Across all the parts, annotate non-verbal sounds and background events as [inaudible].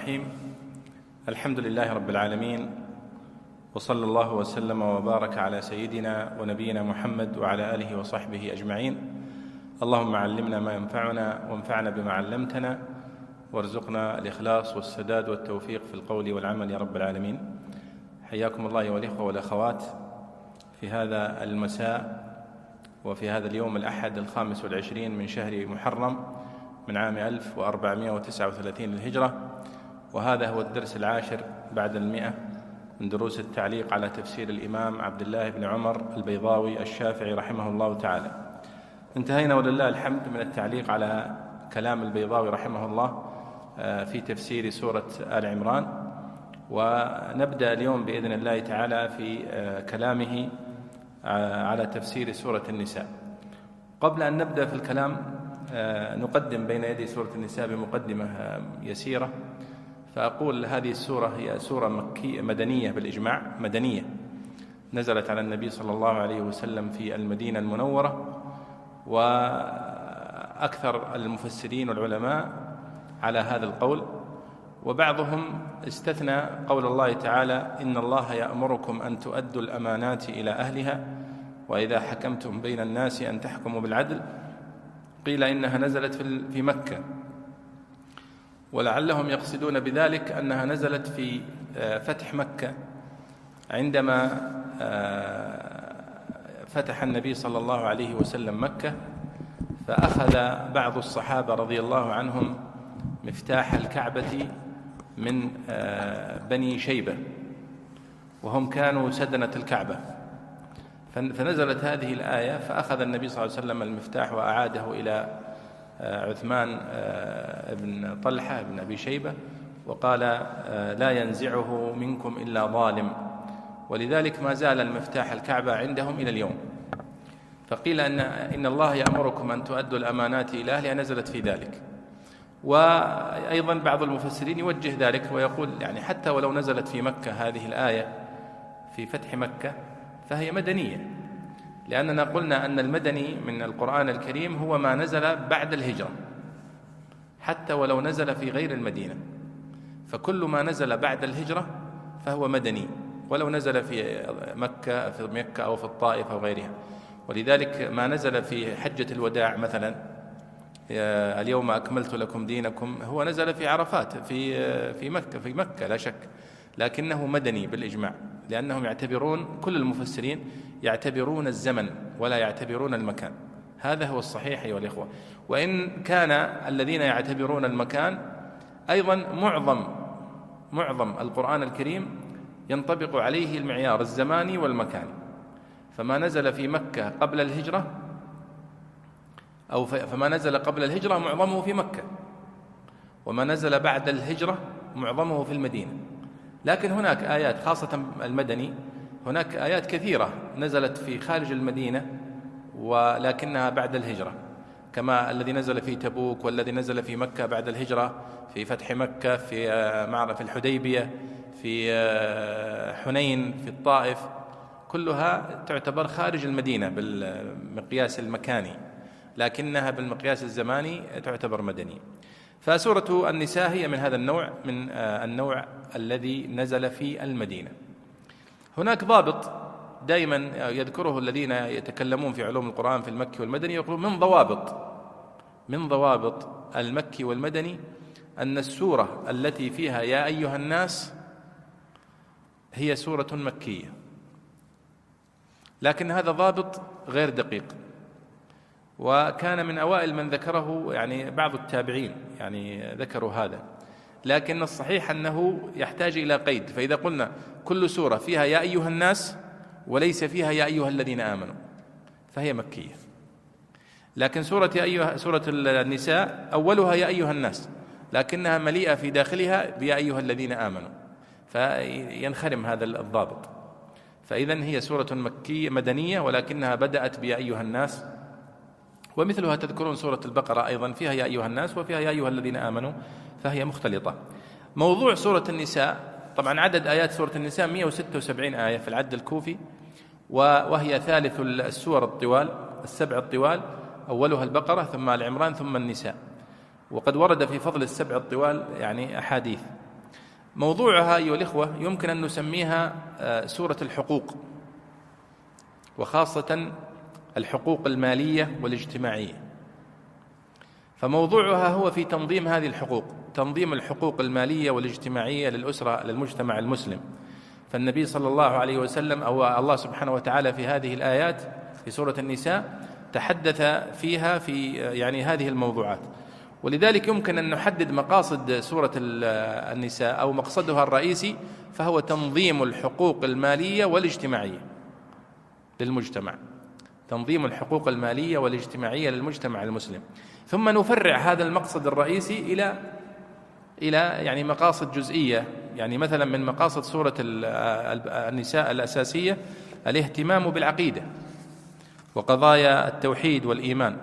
الرحيم. الحمد لله رب العالمين وصلى الله وسلم وبارك على سيدنا ونبينا محمد وعلى آله وصحبه أجمعين. اللهم علمنا ما ينفعنا وانفعنا بما علمتنا وارزقنا الإخلاص والسداد والتوفيق في القول والعمل يا رب العالمين. حياكم الله أيها الإخوة والأخوات في هذا المساء وفي هذا اليوم الأحد الخامس والعشرين من شهر محرم من عام 1439 للهجرة. وهذا هو الدرس العاشر بعد المئة من دروس التعليق على تفسير الإمام عبد الله بن عمر البيضاوي الشافعي رحمه الله تعالى. انتهينا ولله الحمد من التعليق على كلام البيضاوي رحمه الله آه، في تفسير سورة آل عمران. ونبدأ اليوم بإذن الله تعالى في آه، كلامه آه، على تفسير سورة النساء. قبل أن نبدأ في الكلام نقدم بين يدي سورة النساء بمقدمة يسيرة. فأقول هذه السورة هي سورة مكية مدنية بالإجماع مدنية. نزلت على النبي صلى الله عليه وسلم في المدينة المنورة وأكثر المفسرين والعلماء على هذا القول وبعضهم استثنى قول الله تعالى إن الله يأمركم أن تؤدوا الأمانات إلى أهلها وإذا حكمتم بين الناس أن تحكموا بالعدل. قيل إنها نزلت في مكة. ولعلهم يقصدون بذلك أنها نزلت في آه، فتح مكة عندما آه، فتح النبي صلى الله عليه وسلم مكة فأخذ بعض الصحابة رضي الله عنهم مفتاح الكعبة من آه، بني شيبة وهم كانوا سدنة الكعبة. فنزلت هذه الآية فأخذ النبي صلى الله عليه وسلم المفتاح وأعاده إلى عثمان آه، بن طلحة بن أبي شيبة وقال آه، لا ينزعه منكم إلا ظالم. ولذلك ما زال المفتاح الكعبة عندهم إلى اليوم. فقيل أن إن الله يأمركم أن تؤدوا الأمانات إلى أهلها نزلت في ذلك. وأيضا بعض المفسرين يوجه ذلك ويقول يعني حتى ولو نزلت في مكة هذه الآية في فتح مكة فهي مدنية. لأننا قلنا أن المدني من القرآن الكريم هو ما نزل بعد الهجرة حتى ولو نزل في غير المدينة. فكل ما نزل بعد الهجرة فهو مدني ولو نزل في مكة في مكة أو في الطائف أو غيرها. ولذلك ما نزل في حجة الوداع مثلا اليوم أكملت لكم دينكم هو نزل في عرفات في في مكة في مكة لا شك لكنه مدني بالإجماع. لأنهم يعتبرون كل المفسرين يعتبرون الزمن ولا يعتبرون المكان. هذا هو الصحيح أيها الإخوة. وإن كان الذين يعتبرون المكان أيضا معظم معظم القرآن الكريم ينطبق عليه المعيار الزماني والمكاني. فما نزل في مكة قبل الهجرة أو فما نزل قبل الهجرة معظمه في مكة. وما نزل بعد الهجرة معظمه في المدينة. لكن هناك آيات خاصة المدني هناك آيات كثيرة نزلت في خارج المدينة ولكنها بعد الهجرة. كما الذي نزل في تبوك والذي نزل في مكة بعد الهجرة في فتح مكة في آه، معرفة الحديبية في آه، حنين في الطائف كلها تعتبر خارج المدينة بالمقياس المكاني لكنها بالمقياس الزماني تعتبر مدني. فسورة النساء هي من هذا النوع من آه، النوع الذي نزل في المدينة. هناك ضابط دائما يذكره الذين يتكلمون في علوم القرآن في المكي والمدني يقولون من ضوابط من ضوابط المكي والمدني أن السورة التي فيها يا أيها الناس هي سورة مكية. لكن هذا ضابط غير دقيق. وكان من أوائل من ذكره يعني بعض التابعين يعني ذكروا هذا. لكن الصحيح أنه يحتاج إلى قيد. فإذا قلنا كل سورة فيها يا أيها الناس وليس فيها يا أيها الذين آمنوا فهي مكية. لكن سورة يا أيها سورة النساء أولها يا أيها الناس لكنها مليئة في داخلها بيا أيها الذين آمنوا. فينخرم هذا الضابط. فإذا هي سورة مكية مدنية ولكنها بدأت بيا أيها الناس ومثلها تذكرون سورة البقرة أيضا فيها يا أيها الناس وفيها يا أيها الذين آمنوا فهي مختلطة. موضوع سورة النساء طبعا عدد آيات سورة النساء 176 آية في العد الكوفي وهي ثالث السور الطوال السبع الطوال أولها البقرة ثم العمران ثم النساء. وقد ورد في فضل السبع الطوال يعني أحاديث. موضوعها أيها الإخوة يمكن أن نسميها آه، سورة الحقوق وخاصة الحقوق المالية والاجتماعية. فموضوعها هو في تنظيم هذه الحقوق تنظيم الحقوق المالية والاجتماعية للأسرة للمجتمع المسلم. فالنبي صلى الله عليه وسلم أو الله سبحانه وتعالى في هذه الآيات في سورة النساء تحدث فيها في يعني هذه الموضوعات. ولذلك يمكن أن نحدد مقاصد سورة النساء أو مقصدها الرئيسي فهو تنظيم الحقوق المالية والاجتماعية للمجتمع. تنظيم الحقوق المالية والاجتماعية للمجتمع المسلم. ثم نفرع هذا المقصد الرئيسي إلى إلى يعني مقاصد جزئية. يعني مثلا من مقاصد سورة النساء الأساسية الاهتمام بالعقيدة وقضايا التوحيد والإيمان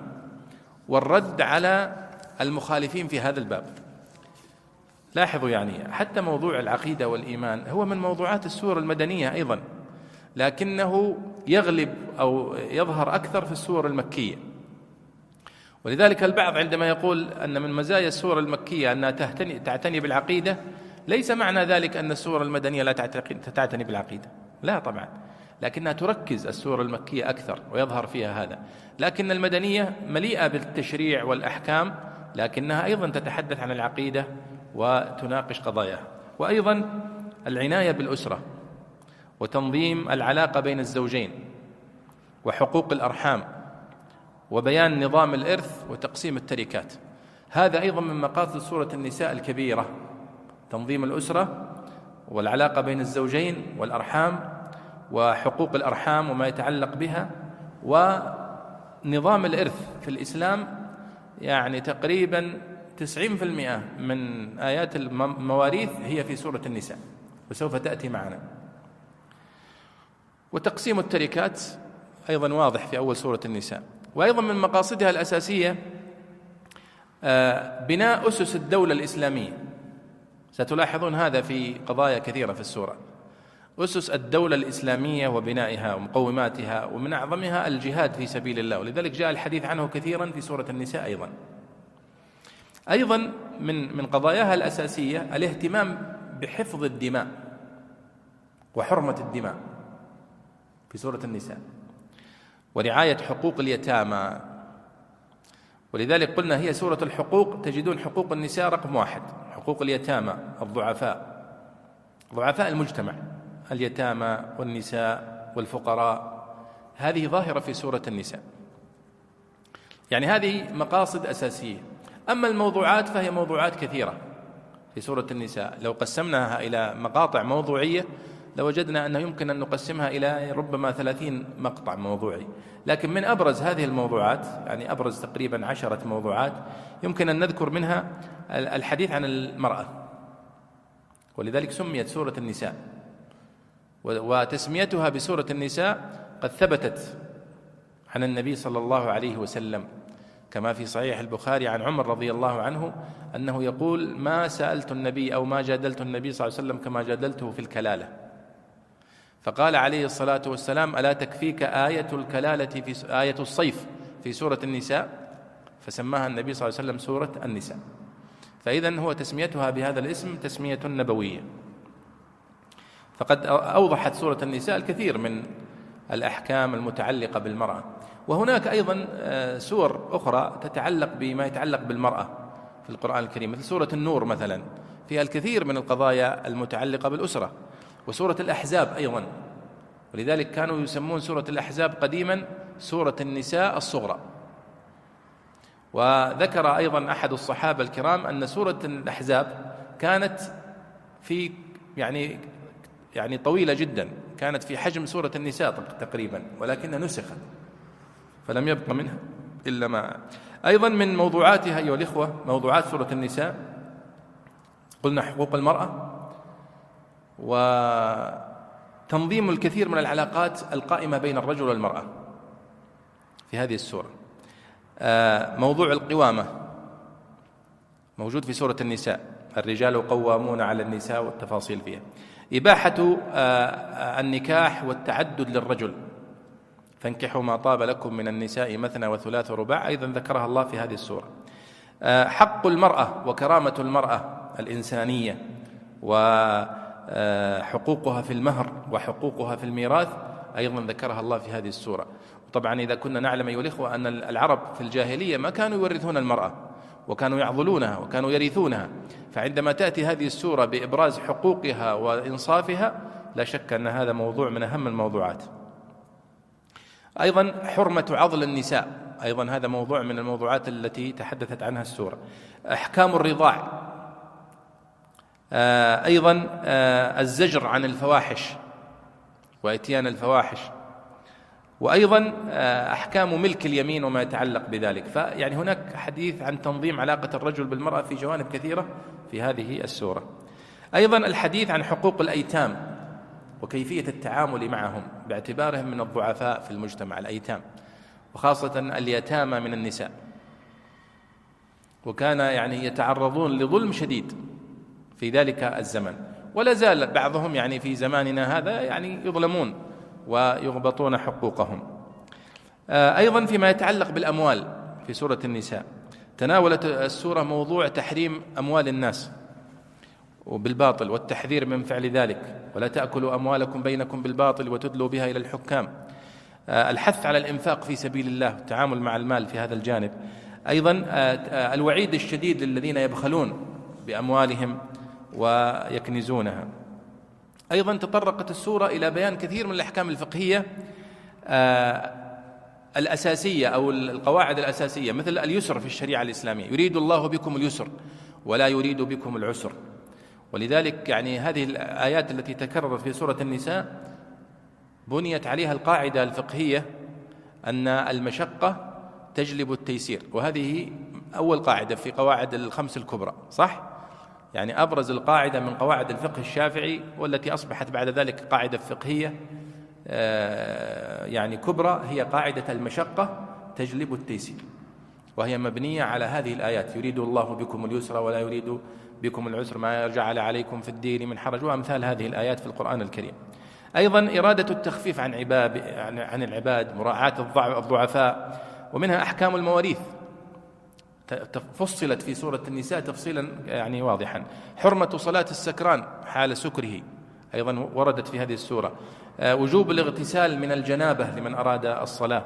والرد على المخالفين في هذا الباب. لاحظوا يعني حتى موضوع العقيدة والإيمان هو من موضوعات السور المدنية أيضا. لكنه يغلب أو يظهر أكثر في السور المكية. ولذلك البعض عندما يقول أن من مزايا السور المكية أنها تعتني بالعقيدة ليس معنى ذلك أن السور المدنية لا تعتني بالعقيدة. لا طبعا. لكنها تركز السور المكية أكثر ويظهر فيها هذا. لكن المدنية مليئة بالتشريع والأحكام لكنها أيضا تتحدث عن العقيدة وتناقش قضاياها. وأيضا العناية بالأسرة. وتنظيم العلاقة بين الزوجين وحقوق الأرحام وبيان نظام الإرث وتقسيم التركات. هذا أيضا من مقاصد سورة النساء الكبيرة تنظيم الأسرة والعلاقة بين الزوجين والأرحام وحقوق الأرحام وما يتعلق بها ونظام الإرث في الإسلام يعني تقريبا 90% من آيات المواريث هي في سورة النساء وسوف تأتي معنا. وتقسيم التركات أيضا واضح في أول سورة النساء. وأيضا من مقاصدها الأساسية آه، بناء أسس الدولة الإسلامية. ستلاحظون هذا في قضايا كثيرة في السورة. أسس الدولة الإسلامية وبنائها ومقوماتها ومن أعظمها الجهاد في سبيل الله. ولذلك جاء الحديث عنه كثيرا في سورة النساء أيضا. أيضا من من قضاياها الأساسية الاهتمام بحفظ الدماء وحرمة الدماء. في سورة النساء. ورعاية حقوق اليتامى. ولذلك قلنا هي سورة الحقوق تجدون حقوق النساء رقم واحد. حقوق اليتامى الضعفاء. ضعفاء المجتمع اليتامى والنساء والفقراء. هذه ظاهرة في سورة النساء. يعني هذه مقاصد أساسية. أما الموضوعات فهي موضوعات كثيرة في سورة النساء. لو قسمناها إلى مقاطع موضوعية لوجدنا أنه يمكن أن نقسمها إلى ربما ثلاثين مقطع موضوعي. لكن من أبرز هذه الموضوعات يعني أبرز تقريبا عشرة موضوعات يمكن أن نذكر منها الحديث عن المرأة. ولذلك سميت سورة النساء. وتسميتها بسورة النساء قد ثبتت عن النبي صلى الله عليه وسلم كما في صحيح البخاري عن عمر رضي الله عنه أنه يقول ما سألت النبي أو ما جادلت النبي صلى الله عليه وسلم كما جادلته في الكلالة. فقال عليه الصلاة والسلام ألا تكفيك آية الكلالة في آية الصيف في سورة النساء؟ فسماها النبي صلى الله عليه وسلم سورة النساء. فاذا هو تسميتها بهذا الاسم تسمية نبوية. فقد أوضحت سورة النساء الكثير من الأحكام المتعلقة بالمرأة. وهناك أيضا آه، سور أخرى تتعلق بما يتعلق بالمرأة في القرآن الكريم مثل سورة النور مثلا. فيها الكثير من القضايا المتعلقة بالأسرة. وسورة الأحزاب أيضا. ولذلك كانوا يسمون سورة الأحزاب قديما سورة النساء الصغرى. وذكر أيضا أحد الصحابة الكرام أن سورة الأحزاب كانت في يعني يعني طويلة جدا. كانت في حجم سورة النساء تقريبا ولكنها نسخت فلم يبق منها إلا ما. أيضا من موضوعاتها أيها الإخوة موضوعات سورة النساء. قلنا حقوق المرأة وتنظيم الكثير من العلاقات القائمة بين الرجل والمرأة في هذه السورة. آه، موضوع القوامة موجود في سورة النساء. الرجال قوامون على النساء والتفاصيل فيها. إباحة آه، النكاح والتعدد للرجل. فانكحوا ما طاب لكم من النساء مثنى وثلاث ورباع أيضا ذكرها الله في هذه السورة. آه، حق المرأة وكرامة المرأة الإنسانية وحقوقها في المهر وحقوقها في الميراث أيضا ذكرها الله في هذه السورة. طبعا إذا كنا نعلم أيها الإخوة أن العرب في الجاهلية ما كانوا يورثون المرأة وكانوا يعضلونها وكانوا يرثونها. فعندما تأتي هذه السورة بإبراز حقوقها وإنصافها لا شك أن هذا موضوع من أهم الموضوعات. أيضا حرمة عضل النساء. أيضا هذا موضوع من الموضوعات التي تحدثت عنها السورة. أحكام الرضاع. آه، أيضا آه، الزجر عن الفواحش وإتيان الفواحش. وأيضا آه، أحكام ملك اليمين وما يتعلق بذلك. فيعني هناك حديث عن تنظيم علاقة الرجل بالمرأة في جوانب كثيرة في هذه السورة. أيضا الحديث عن حقوق الأيتام وكيفية التعامل معهم باعتبارهم من الضعفاء في المجتمع الأيتام وخاصة اليتامى من النساء. وكان يعني يتعرضون لظلم شديد في ذلك الزمن. ولا زال بعضهم يعني في زماننا هذا يعني يظلمون ويغبطون حقوقهم. آه، أيضا فيما يتعلق بالأموال في سورة النساء. تناولت السورة موضوع تحريم أموال الناس وبالباطل والتحذير من فعل ذلك. ولا تأكلوا أموالكم بينكم بالباطل وتدلوا بها إلى الحكام. آه، الحث على الإنفاق في سبيل الله والتعامل مع المال في هذا الجانب. أيضا آه، الوعيد الشديد للذين يبخلون بأموالهم ويكنزونها. أيضا تطرقت السورة إلى بيان كثير من الأحكام الفقهية آه، الأساسية أو القواعد الأساسية مثل اليسر في الشريعة الإسلامية. يريد الله بكم اليسر ولا يريد بكم العسر. ولذلك يعني هذه الآيات التي تكررت في سورة النساء بنيت عليها القاعدة الفقهية أن المشقة تجلب التيسير. وهذه أول قاعدة في قواعد الخمس الكبرى صح؟ يعني أبرز القاعدة من قواعد الفقه الشافعي والتي أصبحت بعد ذلك قاعدة فقهية آه، يعني كبرى هي قاعدة المشقة تجلب التيسير وهي مبنية على هذه الآيات يريد الله بكم اليسر ولا يريد بكم العسر ما جعل عليكم في الدين من حرج وأمثال هذه الآيات في القرآن الكريم. أيضا إرادة التخفيف عن عباد عن العباد مراعاة الضعفاء ومنها أحكام المواريث. فصلت في سورة النساء تفصيلا يعني واضحا. حرمة صلاة السكران حال سكره أيضا وردت في هذه السورة. آه، وجوب الاغتسال من الجنابة لمن أراد الصلاة.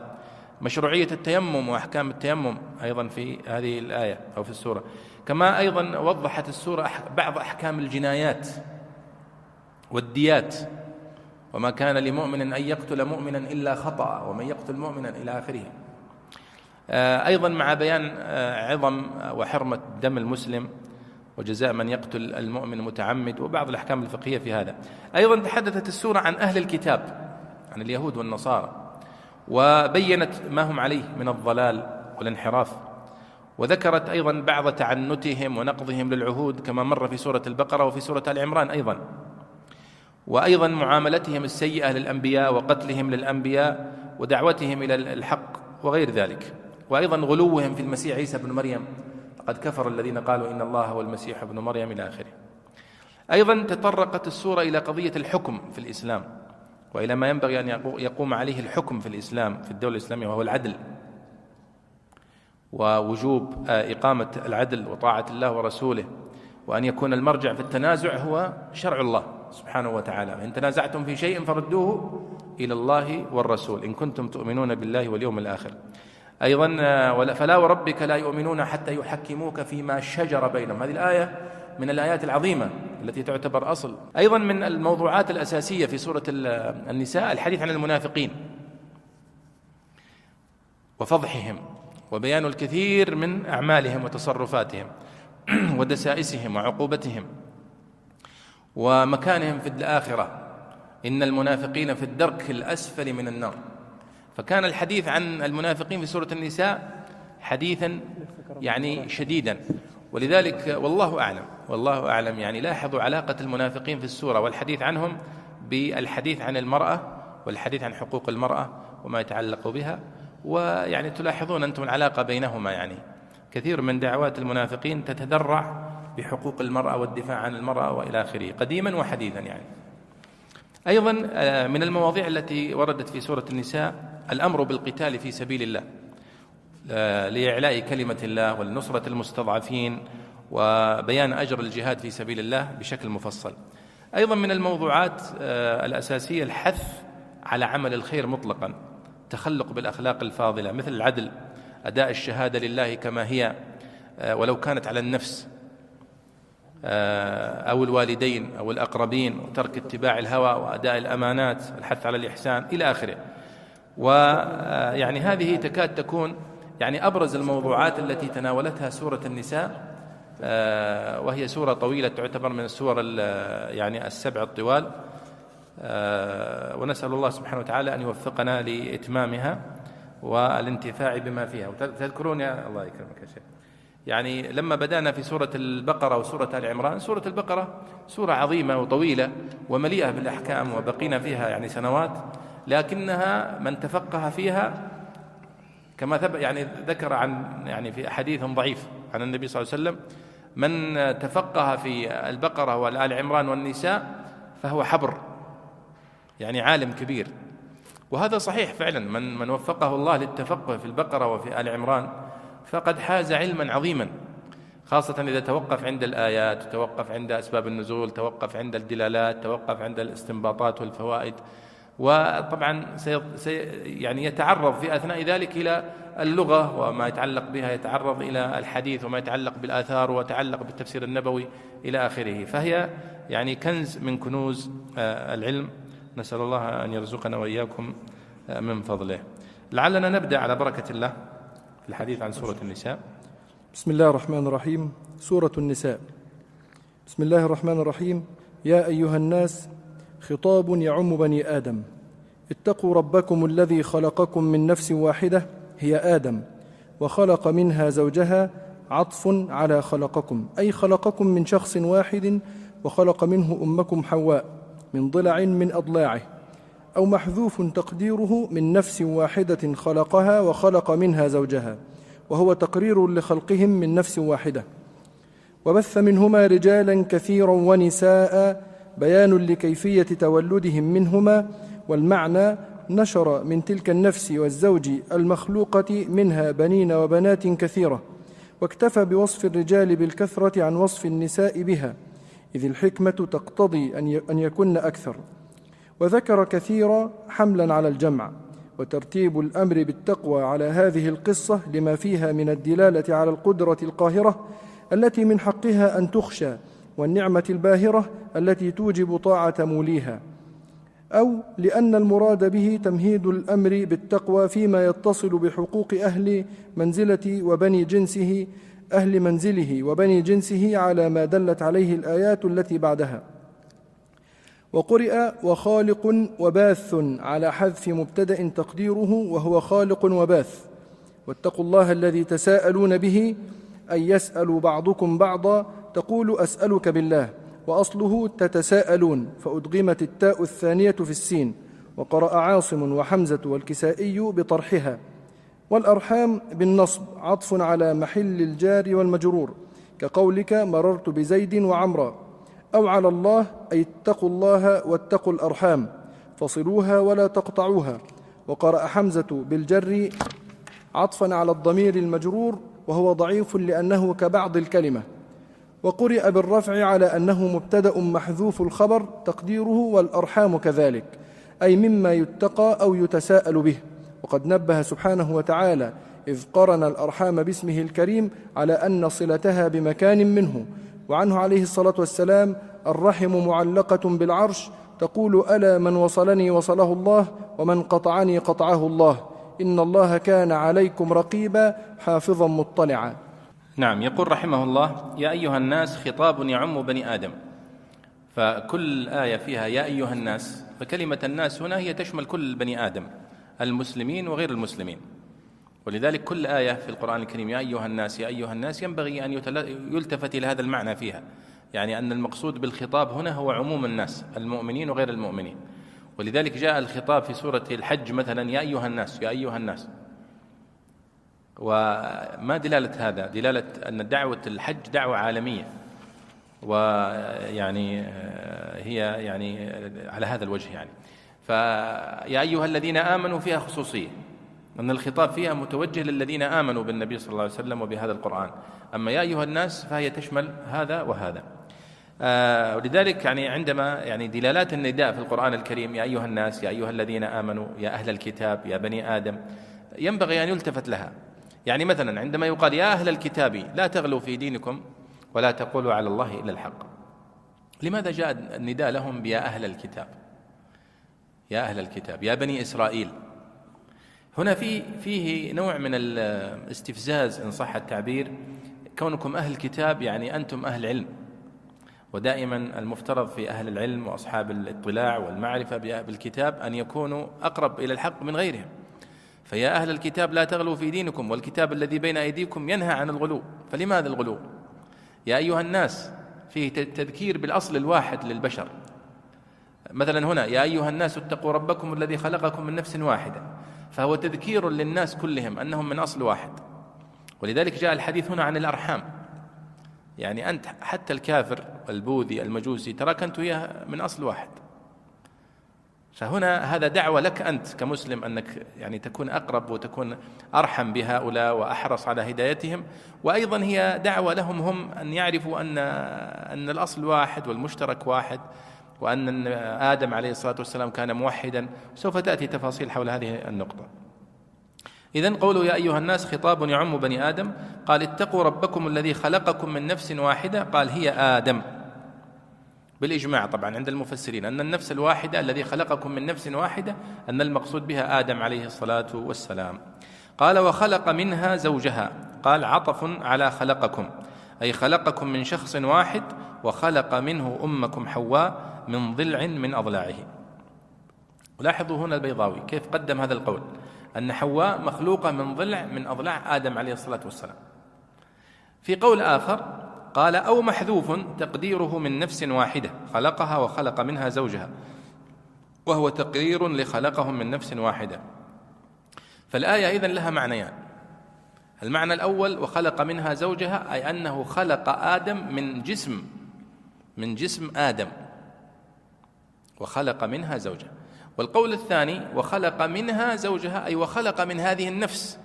مشروعية التيمم وأحكام التيمم أيضا في هذه الآية أو في السورة. كما أيضا وضحت السورة بعض أحكام الجنايات والديات. وما كان لمؤمن أن يقتل مؤمنا إلا خطأ ومن يقتل مؤمنا إلى آخره. أيضا مع بيان آه، عظم وحرمة دم المسلم وجزاء من يقتل المؤمن متعمد وبعض الأحكام الفقهية في هذا. أيضا تحدثت السورة عن أهل الكتاب عن اليهود والنصارى وبينت ما هم عليه من الضلال والانحراف. وذكرت أيضا بعض تعنتهم ونقضهم للعهود كما مر في سورة البقرة وفي سورة آل عمران أيضا. وأيضا معاملتهم السيئة للأنبياء وقتلهم للأنبياء ودعوتهم إلى الحق وغير ذلك. وأيضا غلوهم في المسيح عيسى بن مريم. لقد كفر الذين قالوا إن الله هو المسيح ابن مريم إلى آخره. أيضا تطرقت السورة إلى قضية الحكم في الإسلام وإلى ما ينبغي أن يقوم عليه الحكم في الإسلام في الدولة الإسلامية وهو العدل. ووجوب إقامة العدل وطاعة الله ورسوله وأن يكون المرجع في التنازع هو شرع الله سبحانه وتعالى. إن تنازعتم في شيء فردوه إلى الله والرسول. إن كنتم تؤمنون بالله واليوم الآخر. أيضا فلا وربك لا يؤمنون حتى يحكموك فيما شجر بينهم. هذه الآية من الآيات العظيمة التي تعتبر أصل. أيضا من الموضوعات الأساسية في سورة النساء الحديث عن المنافقين وفضحهم وبيان الكثير من أعمالهم وتصرفاتهم [clears throat] ودسائسهم وعقوبتهم ومكانهم في الآخرة. إن المنافقين في الدرك الأسفل من النار. فكان الحديث عن المنافقين في سورة النساء حديثا يعني شديدا. ولذلك والله أعلم والله أعلم يعني لاحظوا علاقة المنافقين في السورة والحديث عنهم بالحديث عن المرأة والحديث عن حقوق المرأة وما يتعلق بها. ويعني تلاحظون أنتم العلاقة بينهما يعني. كثير من دعوات المنافقين تتذرع بحقوق المرأة والدفاع عن المرأة وإلى آخره قديما وحديثا يعني. أيضا آه، من المواضيع التي وردت في سورة النساء الأمر بالقتال في سبيل الله لإعلاء كلمة الله ولنصرة المستضعفين وبيان أجر الجهاد في سبيل الله بشكل مفصل. أيضا من الموضوعات آه، الأساسية الحث على عمل الخير مطلقا تخلق بالأخلاق الفاضلة مثل العدل أداء الشهادة لله كما هي آه، ولو كانت على النفس آه، أو الوالدين أو الأقربين وترك اتباع الهوى وأداء الأمانات الحث على الإحسان إلى آخره. ويعني هذه تكاد تكون يعني أبرز الموضوعات التي تناولتها سورة النساء آه، وهي سورة طويلة تعتبر من السور يعني السبع الطوال. آه، ونسأل الله سبحانه وتعالى أن يوفقنا لإتمامها والانتفاع بما فيها. تذكرون يا الله يكرمك يا شيخ. يعني لما بدأنا في سورة البقرة وسورة آل عمران سورة البقرة سورة عظيمة وطويلة ومليئة بالأحكام وبقينا فيها يعني سنوات لكنها من تفقه فيها كما يعني ذكر عن يعني في حديث ضعيف عن النبي صلى الله عليه وسلم من تفقه في البقرة والآل عمران والنساء فهو حبر يعني عالم كبير. وهذا صحيح فعلا من من وفقه الله للتفقه في البقرة وفي آل عمران فقد حاز علما عظيما خاصة إذا توقف عند الآيات توقف عند أسباب النزول توقف عند الدلالات توقف عند الاستنباطات والفوائد. وطبعا سي يعني يتعرض في أثناء ذلك إلى اللغة وما يتعلق بها يتعرض إلى الحديث وما يتعلق بالآثار ويتعلق بالتفسير النبوي إلى آخره. فهي يعني كنز من كنوز آه، العلم. نسأل الله أن يرزقنا وإياكم آه، من فضله. لعلنا نبدأ على بركة الله في الحديث عن سورة النساء. بسم الله الرحمن الرحيم. سورة النساء. بسم الله الرحمن الرحيم. يا أيها الناس خطاب يعم بني آدم. اتقوا ربكم الذي خلقكم من نفس واحدة هي آدم وخلق منها زوجها عطف على خلقكم أي خلقكم من شخص واحد وخلق منه أمكم حواء من ضلع من أضلاعه أو محذوف تقديره من نفس واحدة خلقها وخلق منها زوجها وهو تقرير لخلقهم من نفس واحدة. وبث منهما رجالا كثيرا ونساء بيان لكيفية تولدهم منهما والمعنى نشر من تلك النفس والزوج المخلوقة منها بنين وبنات كثيرة واكتفى بوصف الرجال بالكثرة عن وصف النساء بها إذ الحكمة تقتضي أن يكن أكثر. وذكر كثيرا حملا على الجمع وترتيب الأمر بالتقوى على هذه القصة لما فيها من الدلالة على القدرة القاهرة التي من حقها أن تخشى والنعمة الباهرة التي توجب طاعة موليها أو لأن المراد به تمهيد الأمر بالتقوى فيما يتصل بحقوق أهل منزلة وبني جنسه أهل منزله وبني جنسه على ما دلت عليه الآيات التي بعدها. وقرئ وخالق وباث على حذف مبتدأ تقديره وهو خالق وباث. واتقوا الله الذي تساءلون به أن يسأل بعضكم بعضا تقول أسألك بالله وأصله تتساءلون فأدغمت التاء الثانية في السين وقرأ عاصم وحمزة والكسائي بطرحها. والأرحام بالنصب عطف على محل الجار والمجرور كقولك مررت بزيد وعمرا. أو على الله أي اتقوا الله واتقوا الأرحام فصلوها ولا تقطعوها. وقرأ حمزة بالجر عطفا على الضمير المجرور وهو ضعيف لأنه كبعض الكلمة. وقرئ بالرفع على أنه مبتدأ محذوف الخبر تقديره والأرحام كذلك أي مما يتقى أو يتساءل به. وقد نبه سبحانه وتعالى إذ قرن الأرحام باسمه الكريم على أن صلتها بمكان منه وعنه عليه الصلاة والسلام الرحم معلقة بالعرش تقول ألا من وصلني وصله الله ومن قطعني قطعه الله إن الله كان عليكم رقيبا حافظا مطلعا. نعم يقول رحمه الله يا أيها الناس خطاب يعم بني آدم. فكل آية فيها يا أيها الناس فكلمة الناس هنا هي تشمل كل بني آدم المسلمين وغير المسلمين. ولذلك كل آية في القرآن الكريم يا أيها الناس يا أيها الناس ينبغي أن يلتفت إلى هذا المعنى فيها. يعني أن المقصود بالخطاب هنا هو عموم الناس المؤمنين وغير المؤمنين. ولذلك جاء الخطاب في سورة الحج مثلا يا أيها الناس يا أيها الناس. وما دلالة هذا؟ دلالة أن دعوة الحج دعوة عالمية. ويعني آه، هي يعني على هذا الوجه يعني. فيا أيها الذين آمنوا فيها خصوصية. أن الخطاب فيها متوجه للذين آمنوا بالنبي صلى الله عليه وسلم وبهذا القرآن. أما يا أيها الناس فهي تشمل هذا وهذا. آه ولذلك يعني عندما يعني دلالات النداء في القرآن الكريم يا أيها الناس يا أيها الذين آمنوا يا أهل الكتاب يا بني آدم ينبغي أن يلتفت لها. يعني مثلا عندما يقال يا أهل الكتاب لا تغلوا في دينكم ولا تقولوا على الله إلا الحق. لماذا جاء النداء لهم بيا أهل الكتاب؟ يا أهل الكتاب يا بني إسرائيل. هنا في فيه نوع من الاستفزاز إن صح التعبير. كونكم أهل كتاب يعني أنتم أهل علم ودائما المفترض في أهل العلم وأصحاب الاطلاع والمعرفة بالكتاب أن يكونوا أقرب إلى الحق من غيرهم. فيا أهل الكتاب لا تغلوا في دينكم والكتاب الذي بين أيديكم ينهى عن الغلو. فلماذا الغلو؟ يا أيها الناس فيه تذكير بالأصل الواحد للبشر. مثلا هنا يا أيها الناس اتقوا ربكم الذي خلقكم من نفس واحدة. فهو تذكير للناس كلهم أنهم من أصل واحد. ولذلك جاء الحديث هنا عن الأرحام. يعني أنت حتى الكافر البوذي المجوسي تراك أنت من أصل واحد. فهنا هذا دعوة لك أنت كمسلم أنك يعني تكون أقرب وتكون أرحم بهؤلاء وأحرص على هدايتهم. وأيضا هي دعوة لهم هم أن يعرفوا أن أن الأصل واحد والمشترك واحد وأن آدم عليه الصلاة والسلام كان موحدا. سوف تأتي تفاصيل حول هذه النقطة. إذا قوله يا أيها الناس خطاب يعم بني آدم. قال اتقوا ربكم الذي خلقكم من نفس واحدة. قال هي آدم. بالإجماع طبعا عند المفسرين أن النفس الواحدة الذي خلقكم من نفس واحدة أن المقصود بها آدم عليه الصلاة والسلام. قال وخلق منها زوجها. قال عطف على خلقكم. أي خلقكم من شخص واحد وخلق منه أمكم حواء من ضلع من أضلاعه. لاحظوا هنا البيضاوي كيف قدم هذا القول أن حواء مخلوقة من ضلع من أضلاع آدم عليه الصلاة والسلام. في قول آخر قال أو محذوف تقديره من نفس واحدة خلقها وخلق منها زوجها. وهو تقرير لخلقهم من نفس واحدة. فالآية إذن لها معنيان. المعنى الأول وخلق منها زوجها أي أنه خلق آدم من جسم من جسم آدم. وخلق منها زوجها. والقول الثاني وخلق منها زوجها أي وخلق من هذه النفس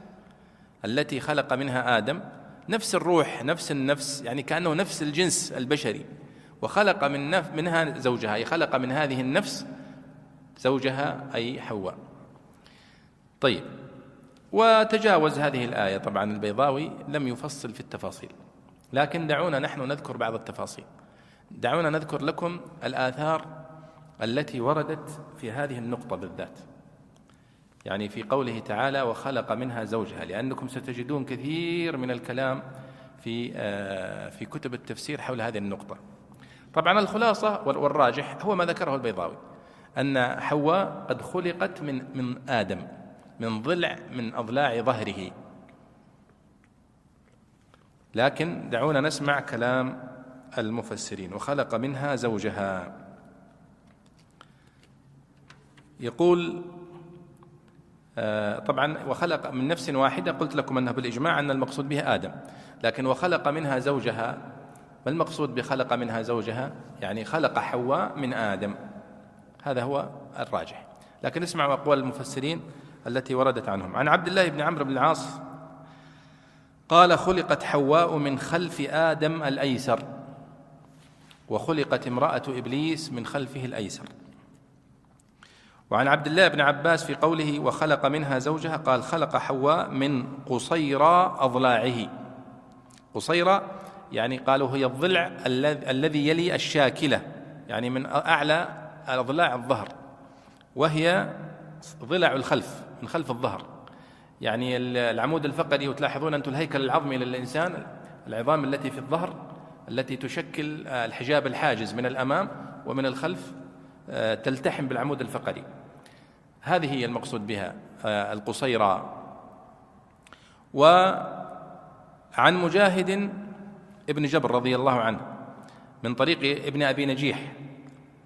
التي خلق منها آدم نفس الروح نفس النفس يعني كأنه نفس الجنس البشري. وخلق من نف منها زوجها أي خلق من هذه النفس زوجها أي حواء. طيب. وتجاوز هذه الآية طبعا البيضاوي لم يفصل في التفاصيل. لكن دعونا نحن نذكر بعض التفاصيل. دعونا نذكر لكم الآثار التي وردت في هذه النقطة بالذات. يعني في قوله تعالى وخلق منها زوجها لأنكم ستجدون كثير من الكلام في آه، في كتب التفسير حول هذه النقطة. طبعا الخلاصة والراجح هو ما ذكره البيضاوي أن حواء قد خلقت من من آدم من ضلع من أضلاع ظهره. لكن دعونا نسمع كلام المفسرين وخلق منها زوجها. يقول طبعا وخلق من نفس واحدة قلت لكم أنه بالإجماع أن المقصود بها آدم. لكن وخلق منها زوجها ما المقصود بخلق منها زوجها؟ يعني خلق حواء من آدم. هذا هو الراجح. لكن اسمعوا أقوال المفسرين التي وردت عنهم. عن عبد الله بن عمرو بن العاص قال خلقت حواء من خلف آدم الأيسر وخلقت امرأة إبليس من خلفه الأيسر. وعن عبد الله بن عباس في قوله وخلق منها زوجها قال خلق حواء من قصيرى أضلاعه. قصيرى يعني قالوا هي الضلع الذي يلي الشاكلة يعني من أعلى أضلاع الظهر وهي ضلع الخلف من خلف الظهر. يعني العمود الفقري وتلاحظون أنتم الهيكل العظمي للإنسان العظام التي في الظهر التي تشكل الحجاب الحاجز من الأمام ومن الخلف تلتحم بالعمود الفقري. هذه هي المقصود بها آه، القصيرى وعن مجاهد ابن جبر رضي الله عنه من طريق ابن أبي نجيح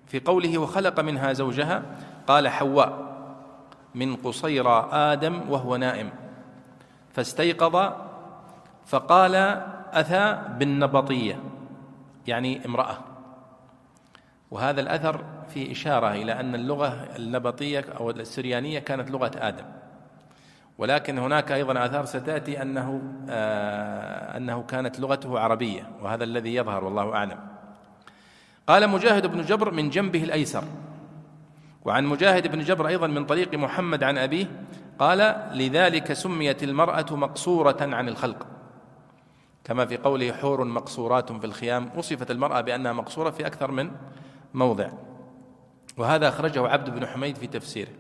في قوله وخلق منها زوجها قال حواء من قصيرى آدم وهو نائم. فاستيقظ فقال أثى بالنبطية. يعني امرأة. وهذا الأثر في إشارة إلى أن اللغة النبطية أو السريانية كانت لغة آدم. ولكن هناك أيضا آثار ستأتي أنه آه أنه كانت لغته عربية وهذا الذي يظهر والله أعلم. قال مجاهد بن جبر من جنبه الأيسر. وعن مجاهد بن جبر أيضا من طريق محمد عن أبيه قال لذلك سميت المرأة مقصورة عن الخلق. كما في قوله حور مقصورات في الخيام. وصفت المرأة بأنها مقصورة في أكثر من موضع. وهذا أخرجه عبد بن حميد في تفسيره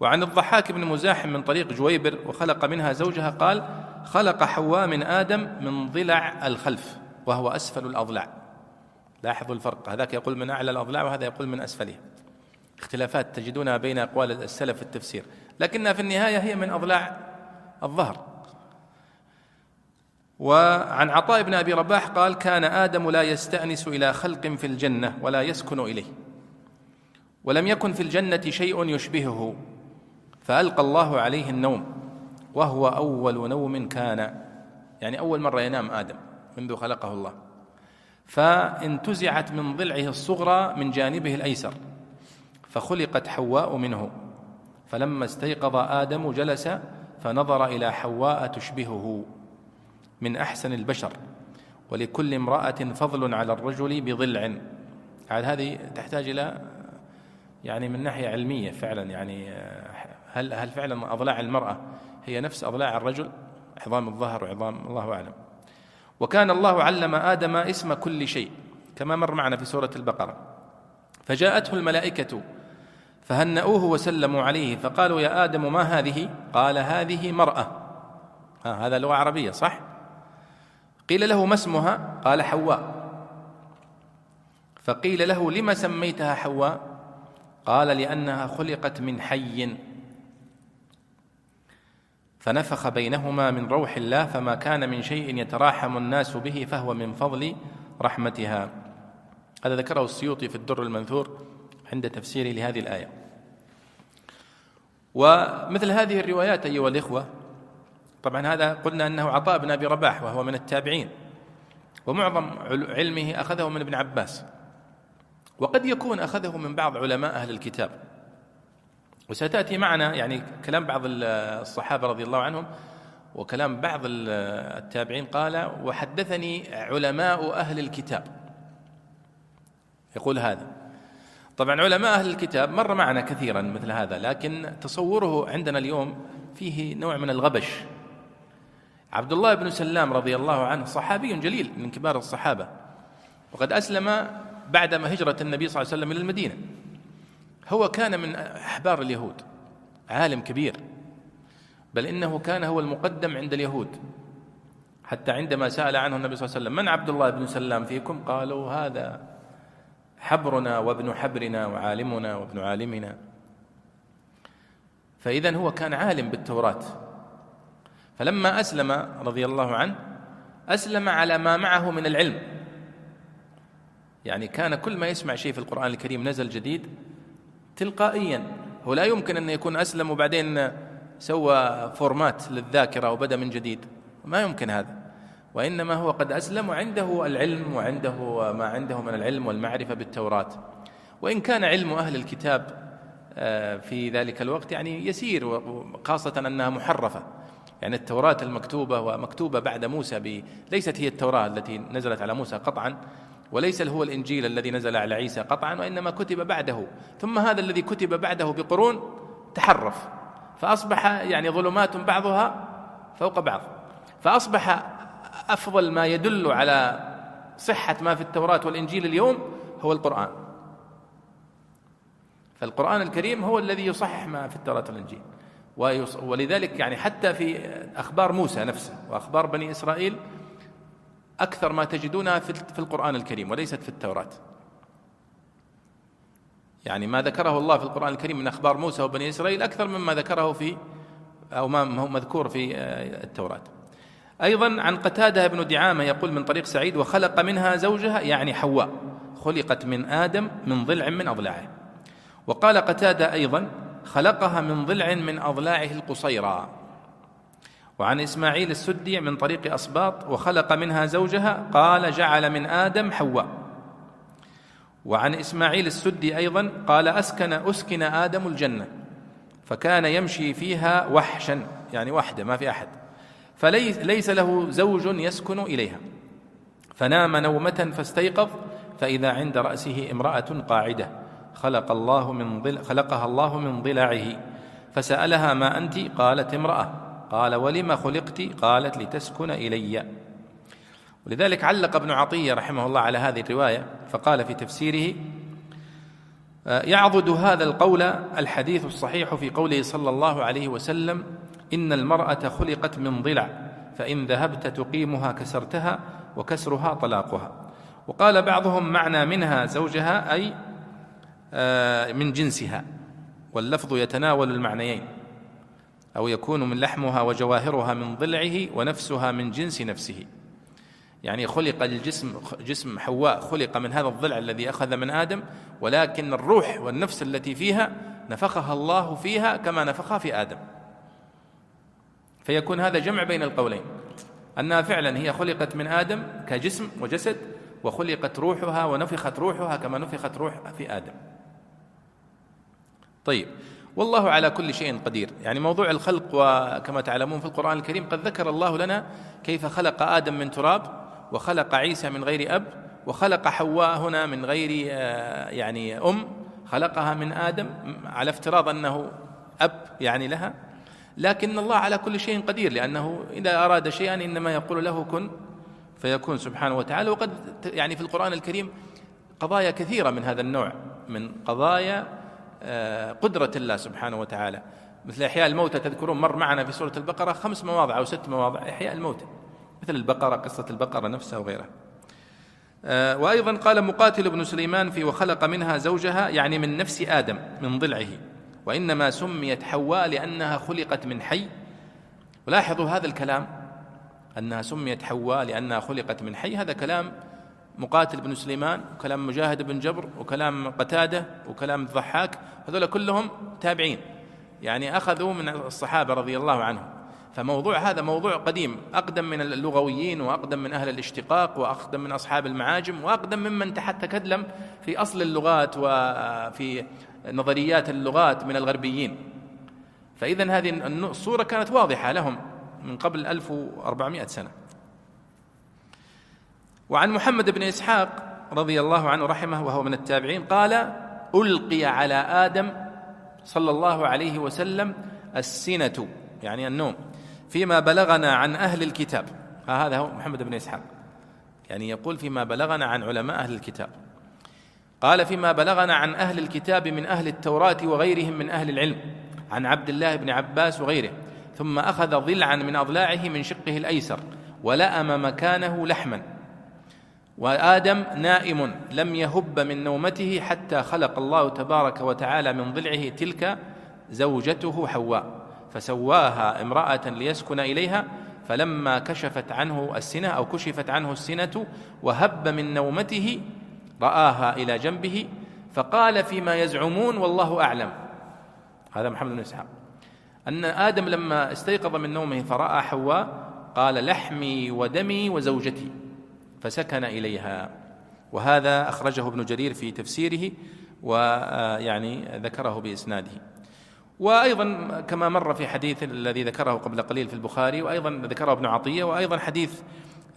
وعن الضحاك بن مزاحم من طريق جويبر وخلق منها زوجها قال خلق حواء من آدم من ضلع الخلف وهو أسفل الأضلاع. لاحظوا الفرق هذاك يقول من أعلى الأضلاع وهذا يقول من أسفلها اختلافات تجدونها بين أقوال السلف في التفسير لكنها في النهاية هي من أضلاع الظهر. وعن عطاء بن أبي رباح قال كان آدم لا يستأنس إلى خلق في الجنة ولا يسكن إليه. ولم يكن في الجنة شيء يشبهه فألقى الله عليه النوم وهو أول نوم كان. يعني أول مرة ينام آدم منذ خلقه الله. فانتزعت من ضلعه الصغرى من جانبه الأيسر فخلقت حواء منه. فلما استيقظ آدم جلس فنظر إلى حواء تشبهه. من أحسن البشر ولكل امرأة فضل على الرجل بضلع. هذه تحتاج إلى يعني من ناحية علمية فعلا يعني هل هل فعلا أضلاع المرأة هي نفس أضلاع الرجل؟ عظام الظهر وعظام الله أعلم. وكان الله علم آدم اسم كل شيء كما مر معنا في سورة البقرة. فجاءته الملائكة فهنأوه وسلموا عليه فقالوا يا آدم ما هذه؟ قال هذه مرأة. ها هذا لغة عربية صح؟ قيل له ما اسمها؟ قال حواء. فقيل له لم سميتها حواء؟ قال لأنها خلقت من حي. فنفخ بينهما من روح الله فما كان من شيء يتراحم الناس به فهو من فضل رحمتها. هذا ذكره السيوطي في الدر المنثور عند تفسيره لهذه الآية. ومثل هذه الروايات أيها الإخوة طبعا هذا قلنا أنه عطاء بن أبي رباح وهو من التابعين ومعظم علمه أخذه من ابن عباس. وقد يكون أخذه من بعض علماء أهل الكتاب. وستأتي معنا يعني كلام بعض الصحابة رضي الله عنهم وكلام بعض التابعين قال وحدثني علماء أهل الكتاب. يقول هذا. طبعا علماء أهل الكتاب مر معنا كثيرا مثل هذا لكن تصوره عندنا اليوم فيه نوع من الغبش. عبد الله بن سلام رضي الله عنه صحابي جليل من كبار الصحابة وقد أسلم بعدما هجرة النبي صلى الله عليه وسلم إلى المدينة. هو كان من أحبار اليهود عالم كبير بل إنه كان هو المقدم عند اليهود. حتى عندما سأل عنه النبي صلى الله عليه وسلم من عبد الله بن سلام فيكم؟ قالوا هذا حبرنا وابن حبرنا وعالمنا وابن عالمنا. فإذا هو كان عالم بالتوراة. فلما أسلم رضي الله عنه أسلم على ما معه من العلم. يعني كان كل ما يسمع شيء في القرآن الكريم نزل جديد تلقائيا. هو لا يمكن أن يكون أسلم وبعدين سوى فورمات للذاكرة وبدأ من جديد. ما يمكن هذا. وإنما هو قد أسلم وعنده العلم وعنده ما عنده من العلم والمعرفة بالتوراة. وإن كان علم أهل الكتاب آه، في ذلك الوقت يعني يسير وخاصة أنها محرفة. يعني التوراة المكتوبة ومكتوبة بعد موسى. ليست هي التوراة التي نزلت على موسى قطعا. وليس هو الإنجيل الذي نزل على عيسى قطعا وإنما كتب بعده. ثم هذا الذي كتب بعده بقرون تحرف. فأصبح يعني ظلمات بعضها فوق بعض. فأصبح أفضل ما يدل على صحة ما في التوراة والإنجيل اليوم هو القرآن. فالقرآن الكريم هو الذي يصحح ما في التوراة والإنجيل. ولذلك يعني حتى في أخبار موسى نفسه وأخبار بني إسرائيل أكثر ما تجدونها في القرآن الكريم وليست في التوراة. يعني ما ذكره الله في القرآن الكريم من أخبار موسى وبني إسرائيل أكثر مما ذكره في أو ما هو مذكور في آه، التوراة. أيضا عن قتادة بن دعامة يقول من طريق سعيد وخلق منها زوجها يعني حواء خلقت من آدم من ضلع من أضلاعه وقال قتادة أيضا خلقها من ضلع من أضلاعه القصيرى وعن إسماعيل السدي من طريق أصباط وخلق منها زوجها قال جعل من آدم حواء. وعن إسماعيل السدي أيضا قال أسكن أسكن آدم الجنة فكان يمشي فيها وحشا يعني واحدة ما في أحد. فليس ليس له زوج يسكن إليها. فنام نومة فاستيقظ فإذا عند رأسه امرأة قاعدة خلق الله من ضل خلقها الله من ضلعه. فسألها ما أنت؟ قالت امرأة. قال ولم خلقت؟ قالت لتسكن إلي. ولذلك علق ابن عطية رحمه الله على هذه الرواية فقال في تفسيره آه، يعضد هذا القول الحديث الصحيح في قوله صلى الله عليه وسلم إن المرأة خلقت من ضلع فإن ذهبت تقيمها كسرتها وكسرها طلاقها. وقال بعضهم معنى منها زوجها أي آه، من جنسها. واللفظ يتناول المعنيين. أو يكون من لحمها وجواهرها من ضلعه ونفسها من جنس نفسه. يعني خلق الجسم جسم حواء خلق من هذا الضلع الذي أخذ من آدم ولكن الروح والنفس التي فيها نفخها الله فيها كما نفخها في آدم. فيكون هذا جمع بين القولين. أنها فعلا هي خلقت من آدم كجسم وجسد وخلقت روحها ونفخت روحها كما نفخت روح في آدم. طيب والله على كل شيء قدير. يعني موضوع الخلق وكما تعلمون في القرآن الكريم قد ذكر الله لنا كيف خلق آدم من تراب وخلق عيسى من غير أب وخلق حواء هنا من غير آه، يعني أم. خلقها من آدم على افتراض أنه أب يعني لها. لكن الله على كل شيء قدير لأنه إذا أراد شيئا إنما يقول له كن فيكون سبحانه وتعالى. وقد يعني في القرآن الكريم قضايا كثيرة من هذا النوع من قضايا قدرة الله سبحانه وتعالى. مثل إحياء الموتى تذكرون مر معنا في سورة البقرة خمس مواضع أو ست مواضع إحياء الموتى مثل البقرة قصة البقرة نفسها وغيرها. آه، وأيضا قال مقاتل بن سليمان في وخلق منها زوجها يعني من نفس آدم من ضلعه. وإنما سميت حواء لأنها خلقت من حي. ولاحظوا هذا الكلام أنها سميت حواء لأنها خلقت من حي. هذا كلام مقاتل بن سليمان وكلام مجاهد بن جبر وكلام قتادة وكلام الضحاك هذول كلهم تابعين. يعني أخذوا من الصحابة رضي الله عنهم. فموضوع هذا موضوع قديم أقدم من اللغويين وأقدم من أهل الاشتقاق وأقدم من أصحاب المعاجم وأقدم ممن تكلم في أصل اللغات وفي نظريات اللغات من الغربيين. فإذا هذه الصورة كانت واضحة لهم من قبل 1400 سنة. وعن محمد بن إسحاق رضي الله عنه رحمه وهو من التابعين قال ألقي على آدم صلى الله عليه وسلم السنة يعني النوم فيما بلغنا عن أهل الكتاب. هذا هو محمد بن إسحاق. يعني يقول فيما بلغنا عن علماء أهل الكتاب. قال فيما بلغنا عن أهل الكتاب من أهل التوراة وغيرهم من أهل العلم عن عبد الله بن عباس وغيره ثم أخذ ضلعا من أضلاعه من شقه الأيسر ولأم مكانه لحما. وآدم نائم لم يهب من نومته حتى خلق الله تبارك وتعالى من ضلعه تلك زوجته حواء فسواها امرأة ليسكن إليها فلما كشفت عنه السنة أو كشفت عنه السنة وهب من نومته رآها إلى جنبه فقال فيما يزعمون والله أعلم. هذا محمد بن إسحاق. أن آدم لما استيقظ من نومه فرأى حواء قال لحمي ودمي وزوجتي. فسكن إليها. وهذا أخرجه ابن جرير في تفسيره ويعني ذكره بإسناده. وأيضا كما مر في حديث الذي ذكره قبل قليل في البخاري وأيضا ذكره ابن عطية وأيضا حديث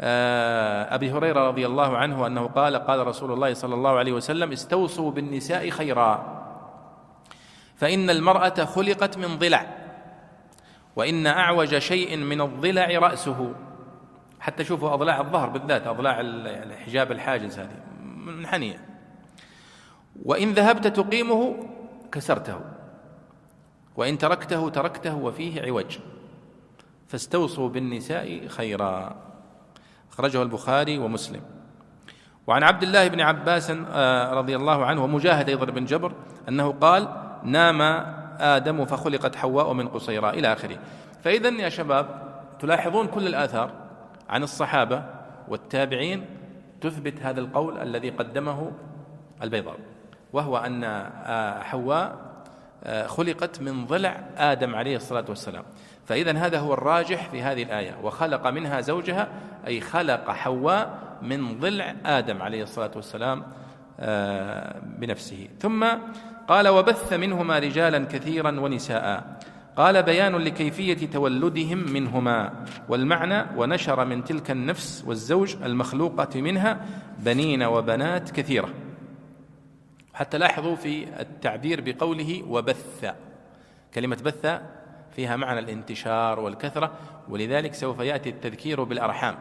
آه، أبي هريرة رضي الله عنه أنه قال قال رسول الله صلى الله عليه وسلم استوصوا بالنساء خيرا فإن المرأة خلقت من ضلع وإن أعوج شيء من الضلع رأسه. حتى شوفوا أضلاع الظهر بالذات أضلاع الحجاب الحاجز هذه. منحنية وإن ذهبت تقيمه كسرته. وإن تركته تركته وفيه عوج. فاستوصوا بالنساء خيرا. أخرجه البخاري ومسلم. وعن عبد الله بن عباس آه، رضي الله عنه ومجاهد أيضا بن جبر أنه قال نام آدم فخلقت حواء من قصيراء. إلى آخره. فإذا يا شباب تلاحظون كل الآثار. عن الصحابة والتابعين تثبت هذا القول الذي قدمه البيضاوي وهو أن آه، حواء آه، خلقت من ضلع آدم عليه الصلاة والسلام. فإذا هذا هو الراجح في هذه الآية. وخلق منها زوجها أي خلق حواء من ضلع آدم عليه الصلاة والسلام آه، بنفسه. ثم قال وبث منهما رجالا كثيرا ونساء. قال بيان لكيفية تولدهم منهما والمعنى ونشر من تلك النفس والزوج المخلوقة منها بنين وبنات كثيرة. حتى لاحظوا في التعبير بقوله وبث. كلمة بث فيها معنى الانتشار والكثرة ولذلك سوف يأتي التذكير بالأرحام.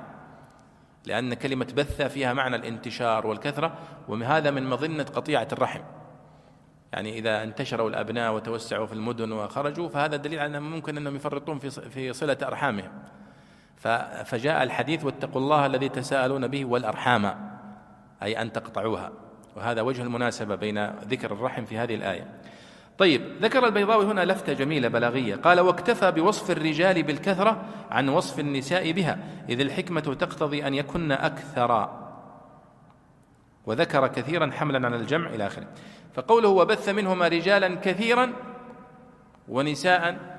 لأن كلمة بث فيها معنى الانتشار والكثرة وهذا من مظنة قطيعة الرحم. يعني إذا انتشروا الأبناء وتوسعوا في المدن وخرجوا فهذا دليل على أنهم ممكن أنهم يفرطون في في صلة أرحامهم. فجاء الحديث واتقوا الله الذي تساءلون به والأرحام أي أن تقطعوها. وهذا وجه المناسبة بين ذكر الرحم في هذه الآية. طيب ذكر البيضاوي هنا لفتة جميلة بلاغية. قال واكتفى بوصف الرجال بالكثرة عن وصف النساء بها إذ الحكمة تقتضي أن يكن أكثر. وذكر كثيرا حملا على الجمع إلى آخره. فقوله وبث منهما رجالا كثيرا ونساء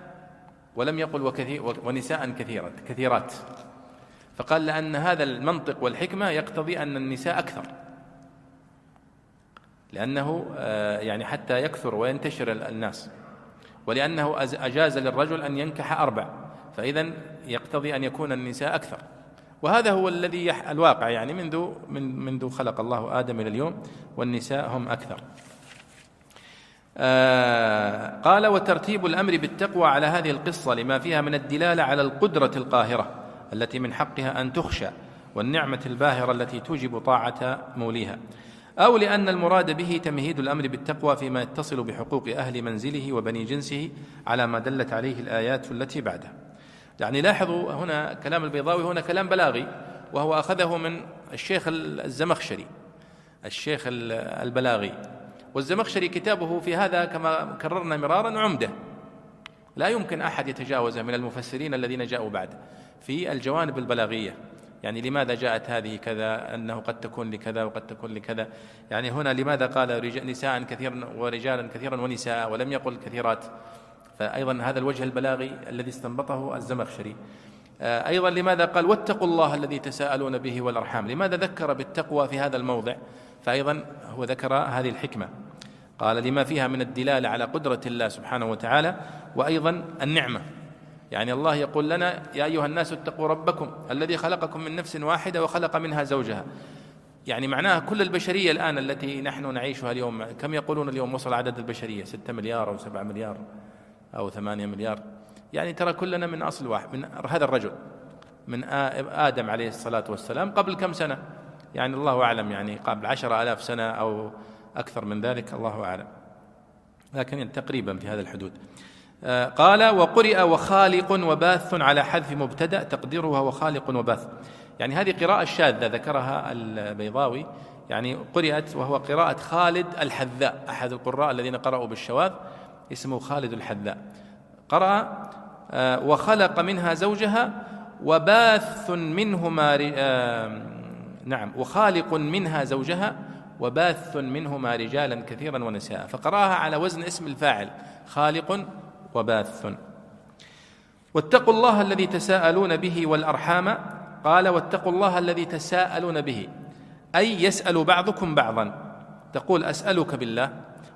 ولم يقل وكثير ونساء كثيرات كثيرات. فقال لأن هذا المنطق والحكمة يقتضي أن النساء أكثر. لأنه آه، يعني حتى يكثر وينتشر الناس. ولأنه أجاز للرجل أن ينكح أربع. فإذا يقتضي أن يكون النساء أكثر. وهذا هو الذي الواقع يعني منذ من منذ خلق الله آدم إلى اليوم والنساء هم أكثر. آه قال وترتيب الأمر بالتقوى على هذه القصة لما فيها من الدلالة على القدرة القاهرة التي من حقها أن تخشى والنعمة الباهرة التي توجب طاعة موليها. أو لأن المراد به تمهيد الأمر بالتقوى فيما يتصل بحقوق أهل منزله وبني جنسه على ما دلت عليه الآيات التي بعدها يعني لاحظوا هنا كلام البيضاوي هنا كلام بلاغي وهو أخذه من الشيخ الزمخشري الشيخ البلاغي. والزمخشري كتابه في هذا كما كررنا مرارا عمدة. لا يمكن أحد يتجاوزه من المفسرين الذين جاءوا بعد. في الجوانب البلاغية. يعني لماذا جاءت هذه كذا؟ أنه قد تكون لكذا وقد تكون لكذا. يعني هنا لماذا قال نساء كثيرا ورجالا كثيرا ونساء ولم يقل كثيرات؟ فأيضا هذا الوجه البلاغي الذي استنبطه الزمخشري. آه، أيضا لماذا قال واتقوا الله الذي تساءلون به والأرحام؟ لماذا ذكر بالتقوى في هذا الموضع؟ فأيضا هو ذكر هذه الحكمة. قال لما فيها من الدلاله على قدرة الله سبحانه وتعالى وأيضا النعمة. يعني الله يقول لنا يا أيها الناس اتقوا ربكم الذي خلقكم من نفس واحدة وخلق منها زوجها. يعني معناها كل البشرية الآن التي نحن نعيشها اليوم كم يقولون اليوم وصل عدد البشرية؟ ستة مليار أو سبعة مليار أو ثمانية مليار. يعني ترى كلنا من أصل واحد من هذا الرجل من آدم عليه الصلاة والسلام قبل كم سنة؟ يعني الله أعلم يعني قبل عشر آلاف سنة أو أكثر من ذلك الله أعلم. لكن تقريبا في هذا الحدود. آه، قال وقرئ وخالق وباث على حذف مبتدأ تقديره وهو خالق وباث. يعني هذه قراءة شاذة ذكرها البيضاوي. يعني قرأت وهو قراءة خالد الحذاء أحد القراء الذين قرأوا بالشواذ اسمه خالد الحذاء. قرأ آه، وخلق منها زوجها وباث منهما نعم وخالق منها زوجها وباث منهما رجالا كثيرا ونساء. فقراها على وزن اسم الفاعل خالق وباث. واتقوا الله الذي تساءلون به والأرحام. قال واتقوا الله الذي تساءلون به أي يسأل بعضكم بعضا. تقول أسألك بالله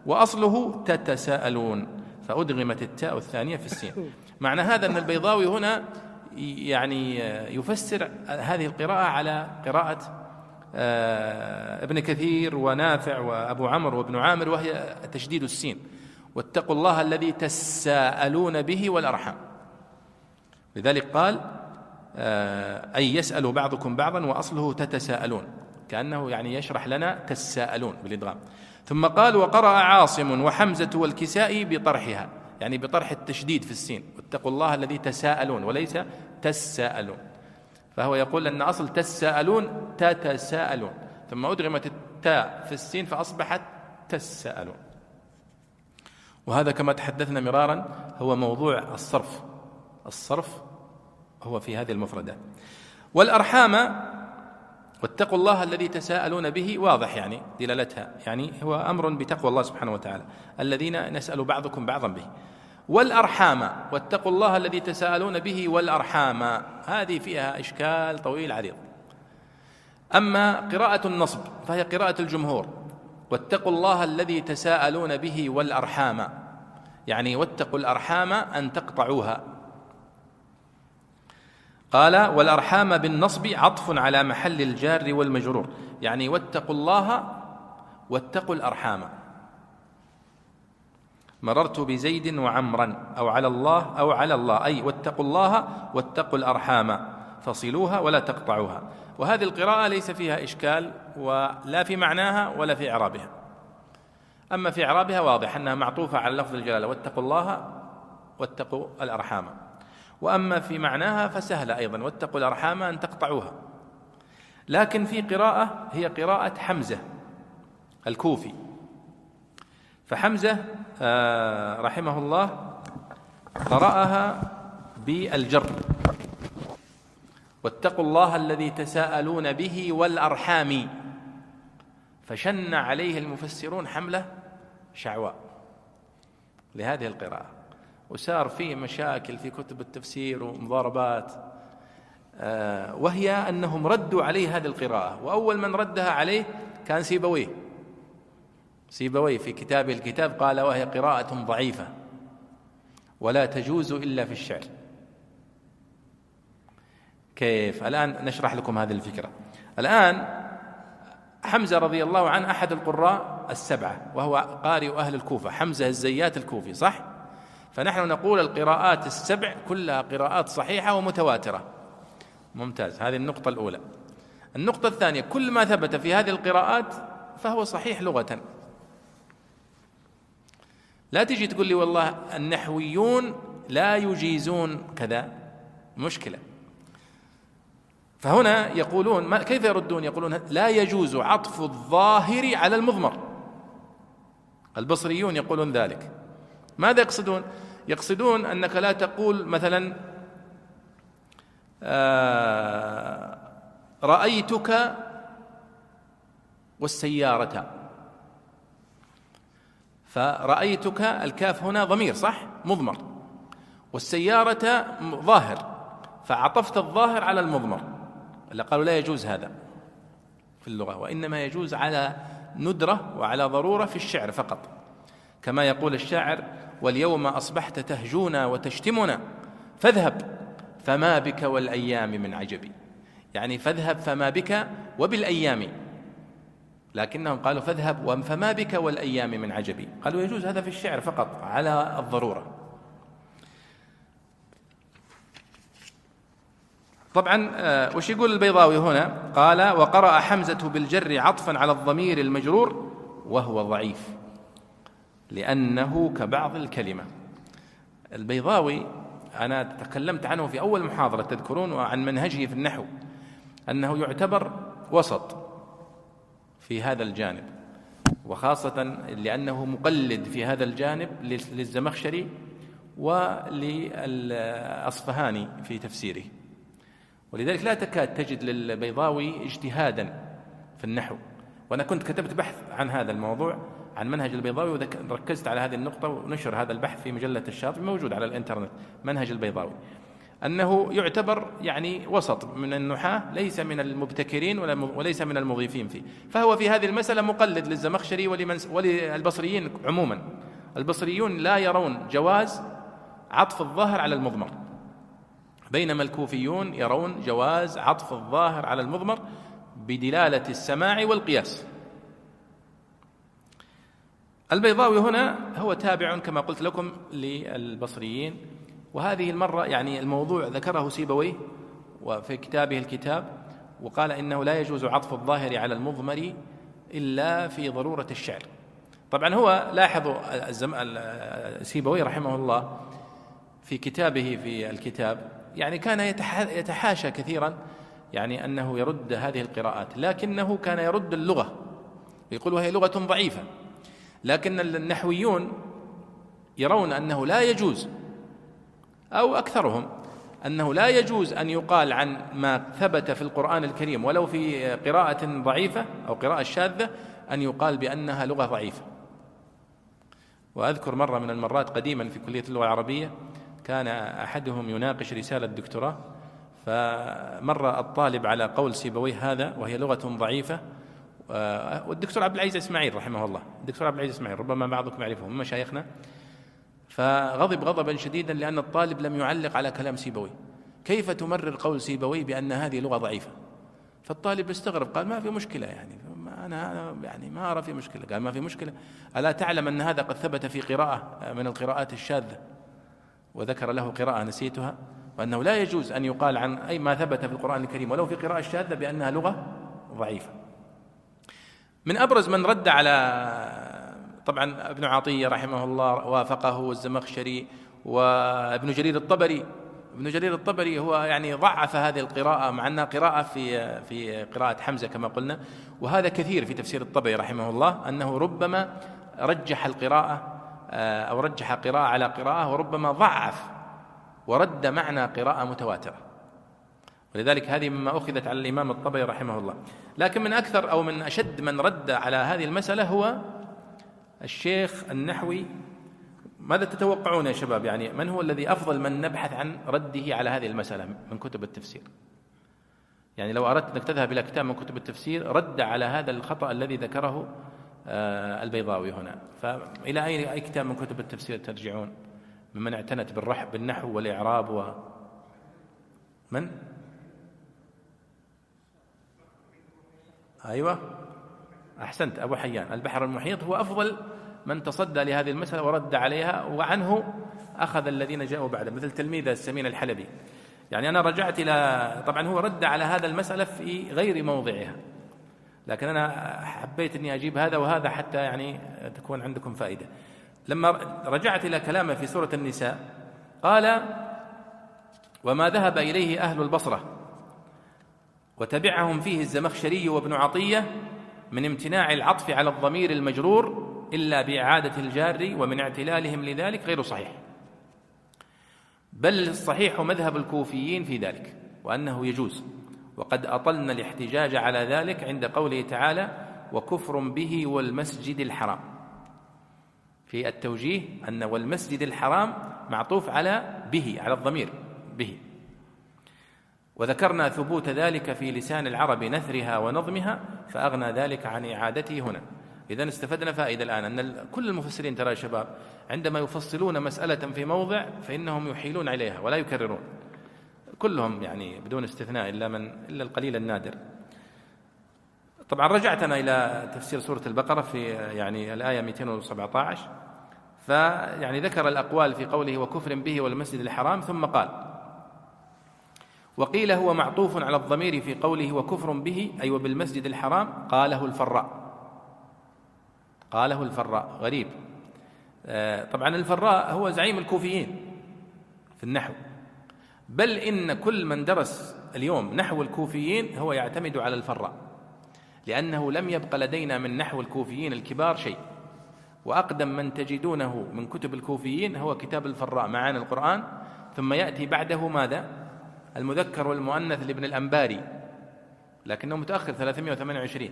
وأصله تتساءلون. فأدغمت التاء الثانية في السين. معنى هذا أن البيضاوي هنا يعني يفسر هذه القراءة على قراءة ابن كثير ونافع وأبو عمرو وابن عامر وهي تشديد السين. واتقوا الله الذي تساءلون به والأرحام. لذلك قال آه، أي يسأل بعضكم بعضا وأصله تتساءلون كأنه يعني يشرح لنا تساءلون بالإدغام. ثم قال وقرأ عاصم وحمزة والكسائي بطرحها يعني بطرح التشديد في السين. واتقوا الله الذي تساءلون وليس تساءلون. فهو يقول أن أصل تساءلون تتساءلون. ثم أدغمت التاء في السين فأصبحت تساءلون. وهذا كما تحدثنا مرارا هو موضوع الصرف. الصرف هو في هذه المفردات والأرحام واتقوا الله الذي تساءلون به واضح يعني دلالتها يعني هو أمر بتقوى الله سبحانه وتعالى. الذين نسأل بعضكم بعضا به. والأرحام واتقوا الله الذي تساءلون به والأرحام. هذه فيها إشكال طويل عريض. أما قراءة النصب فهي قراءة الجمهور. واتقوا الله الذي تساءلون به والأرحام. يعني واتقوا الأرحام أن تقطعوها. قال والأرحام بالنصب عطف على محل الجار والمجرور. يعني واتقوا الله واتقوا الأرحام. مررت بزيد وعمرا أو على الله أو على الله. أي واتقوا الله واتقوا الأرحام. فصلوها ولا تقطعوها. وهذه القراءة ليس فيها إشكال ولا في معناها ولا في إعرابها. أما في إعرابها واضح أنها معطوفة على لفظ الجلالة. واتقوا الله واتقوا الأرحام. وأما في معناها فسهلة أيضا. واتقوا الأرحام أن تقطعوها. لكن في قراءة هي قراءة حمزة الكوفي. فحمزة آه، رحمه الله قرأها بالجر. واتقوا الله الذي تساءلون به والأرحام. فشن عليه المفسرون حملة شعواء لهذه القراءة. وسار فيه مشاكل في كتب التفسير ومضاربات آه، وهي أنهم ردوا عليه هذه القراءة. وأول من ردها عليه كان سيبويه. سيبويه في كتابه الكتاب قال وهي قراءة ضعيفة ولا تجوز إلا في الشعر. كيف؟ الآن نشرح لكم هذه الفكرة. الآن حمزة رضي الله عنه أحد القراء السبعة وهو قارئ أهل الكوفة. حمزة الزيات الكوفي صح؟ فنحن نقول القراءات السبع كلها قراءات صحيحة ومتواترة. ممتاز. هذه النقطة الأولى. النقطة الثانية كل ما ثبت في هذه القراءات فهو صحيح لغة. لا تجي تقول لي والله النحويون لا يجيزون كذا. مشكلة. فهنا يقولون ما كيف يردون؟ يقولون لا يجوز عطف الظاهر على المضمر. البصريون يقولون ذلك. ماذا يقصدون؟ يقصدون أنك لا تقول مثلا آه رأيتك والسيارة. فرأيتك الكاف هنا ضمير صح؟ مضمر. والسيارة ظاهر فعطفت الظاهر على المضمر. اللي قالوا لا يجوز هذا في اللغة وإنما يجوز على ندرة وعلى ضرورة في الشعر فقط. كما يقول الشاعر واليوم أصبحت تهجونا وتشتمنا فاذهب فما بك والأيام من عجب. يعني فاذهب فما بك وبالأيام. لكنهم قالوا فاذهب فما بك والأيام من عجب قالوا يجوز هذا في الشعر فقط على الضرورة. طبعا آه، وش يقول البيضاوي هنا؟ قال وقرأ حمزة بالجر عطفا على الضمير المجرور وهو ضعيف لأنه كبعض الكلمة. البيضاوي أنا تكلمت عنه في أول محاضرة تذكرون وعن منهجه في النحو أنه يعتبر وسط. في هذا الجانب وخاصة لأنه مقلد في هذا الجانب للزمخشري وللأصفهاني في تفسيره. ولذلك لا تكاد تجد للبيضاوي اجتهادا في النحو. وأنا كنت كتبت بحث عن هذا الموضوع عن منهج البيضاوي وركزت على هذه النقطة ونشر هذا البحث في مجلة الشاطبي موجود على الإنترنت منهج البيضاوي. أنه يعتبر يعني وسط من النحاة ليس من المبتكرين وليس من المضيفين فيه. فهو في هذه المسألة مقلد للزمخشري وللبصريين عموما. البصريون لا يرون جواز عطف الظاهر على المضمر. بينما الكوفيون يرون جواز عطف الظاهر على المضمر بدلالة السماع والقياس. البيضاوي هنا هو تابع كما قلت لكم للبصريين. وهذه المرة يعني الموضوع ذكره سيبويه وفي كتابه الكتاب وقال إنه لا يجوز عطف الظاهر على المضمر إلا في ضرورة الشعر. طبعا هو لاحظوا سيبويه رحمه الله في كتابه في الكتاب يعني كان يتحاشى كثيرا يعني أنه يرد هذه القراءات لكنه كان يرد اللغة يقول وهي لغة ضعيفة لكن النحويون يرون أنه لا يجوز أو أكثرهم أنه لا يجوز أن يقال عن ما ثبت في القرآن الكريم ولو في قراءة ضعيفة أو قراءة شاذة أن يقال بأنها لغة ضعيفة. وأذكر مرة من المرات قديما في كلية اللغة العربية كان أحدهم يناقش رسالة دكتوراه فمر الطالب على قول سيبويه هذا وهي لغة ضعيفة. والدكتور عبد العزيز إسماعيل رحمه الله. الدكتور عبد العزيز إسماعيل ربما بعضكم يعرفه من مشايخنا فغضب غضبا شديدا لأن الطالب لم يعلق على كلام سيبوي. كيف تمرر قول سيبوي بأن هذه لغة ضعيفة؟ فالطالب استغرب قال ما في مشكلة يعني؟ ما أنا يعني ما أرى في مشكلة. قال ما في مشكلة. ألا تعلم أن هذا قد ثبت في قراءة من القراءات الشاذة؟ وذكر له قراءة نسيتها. وأنه لا يجوز أن يقال عن أي ما ثبت في القرآن الكريم ولو في قراءة شاذة بأنها لغة ضعيفة. من أبرز من رد على طبعا ابن عطية رحمه الله وافقه والزمخشري وابن جرير الطبري. ابن جرير الطبري هو يعني ضعف هذه القراءة مع أنها قراءة في في قراءة حمزة كما قلنا. وهذا كثير في تفسير الطبري رحمه الله أنه ربما رجح القراءة آه، أو رجح قراءة على قراءة وربما ضعف ورد معنى قراءة متواترة. ولذلك هذه مما أخذت على الإمام الطبري رحمه الله. لكن من أكثر أو من أشد من رد على هذه المسألة هو الشيخ النحوي ماذا تتوقعون يا شباب؟ يعني من هو الذي أفضل من نبحث عن رده على هذه المسألة من كتب التفسير؟ يعني لو أردت أنك تذهب إلى كتاب من كتب التفسير رد على هذا الخطأ الذي ذكره آه، البيضاوي هنا. فإلى أي أي كتاب من كتب التفسير ترجعون؟ ممن اعتنت بالرح بالنحو والإعراب و من؟ أيوة. أحسنت أبو حيان. البحر المحيط هو أفضل من تصدى لهذه المسألة ورد عليها وعنه أخذ الذين جاءوا بعده مثل تلميذه السمين الحلبي. يعني أنا رجعت إلى طبعا هو رد على هذا المسألة في غير موضعها لكن أنا حبيت أني أجيب هذا وهذا حتى يعني تكون عندكم فائدة. لما رجعت إلى كلامه في سورة النساء قال وما ذهب إليه أهل البصرة وتبعهم فيه الزمخشري وابن عطية من امتناع العطف على الضمير المجرور إلا بإعادة الجار ومن اعتلالهم لذلك غير صحيح. بل الصحيح مذهب الكوفيين في ذلك وأنه يجوز وقد أطلنا الاحتجاج على ذلك عند قوله تعالى وكفر به والمسجد الحرام في التوجيه أن والمسجد الحرام معطوف على به على الضمير به. وذكرنا ثبوت ذلك في لسان العرب نثرها ونظمها فأغنى ذلك عن إعادته هنا. إذا استفدنا فائدة الآن أن كل المفسرين ترى يا شباب عندما يفصلون مسألة في موضع فإنهم يحيلون عليها ولا يكررون. كلهم يعني بدون استثناء إلا من إلا القليل النادر. طبعا رجعت أنا إلى تفسير سورة البقرة في يعني الآية 217 فيعني ذكر الأقوال في قوله وكفر به والمسجد الحرام ثم قال وقيل هو معطوف على الضمير في قوله وكفر به أي وبالمسجد الحرام قاله الفراء. قاله الفراء. غريب. آه، طبعا الفراء هو زعيم الكوفيين في النحو. بل إن كل من درس اليوم نحو الكوفيين هو يعتمد على الفراء لأنه لم يبق لدينا من نحو الكوفيين الكبار شيء. وأقدم من تجدونه من كتب الكوفيين هو كتاب الفراء معاني القرآن. ثم يأتي بعده ماذا؟ المذكر والمؤنث لابن الأنباري لكنه متأخر 328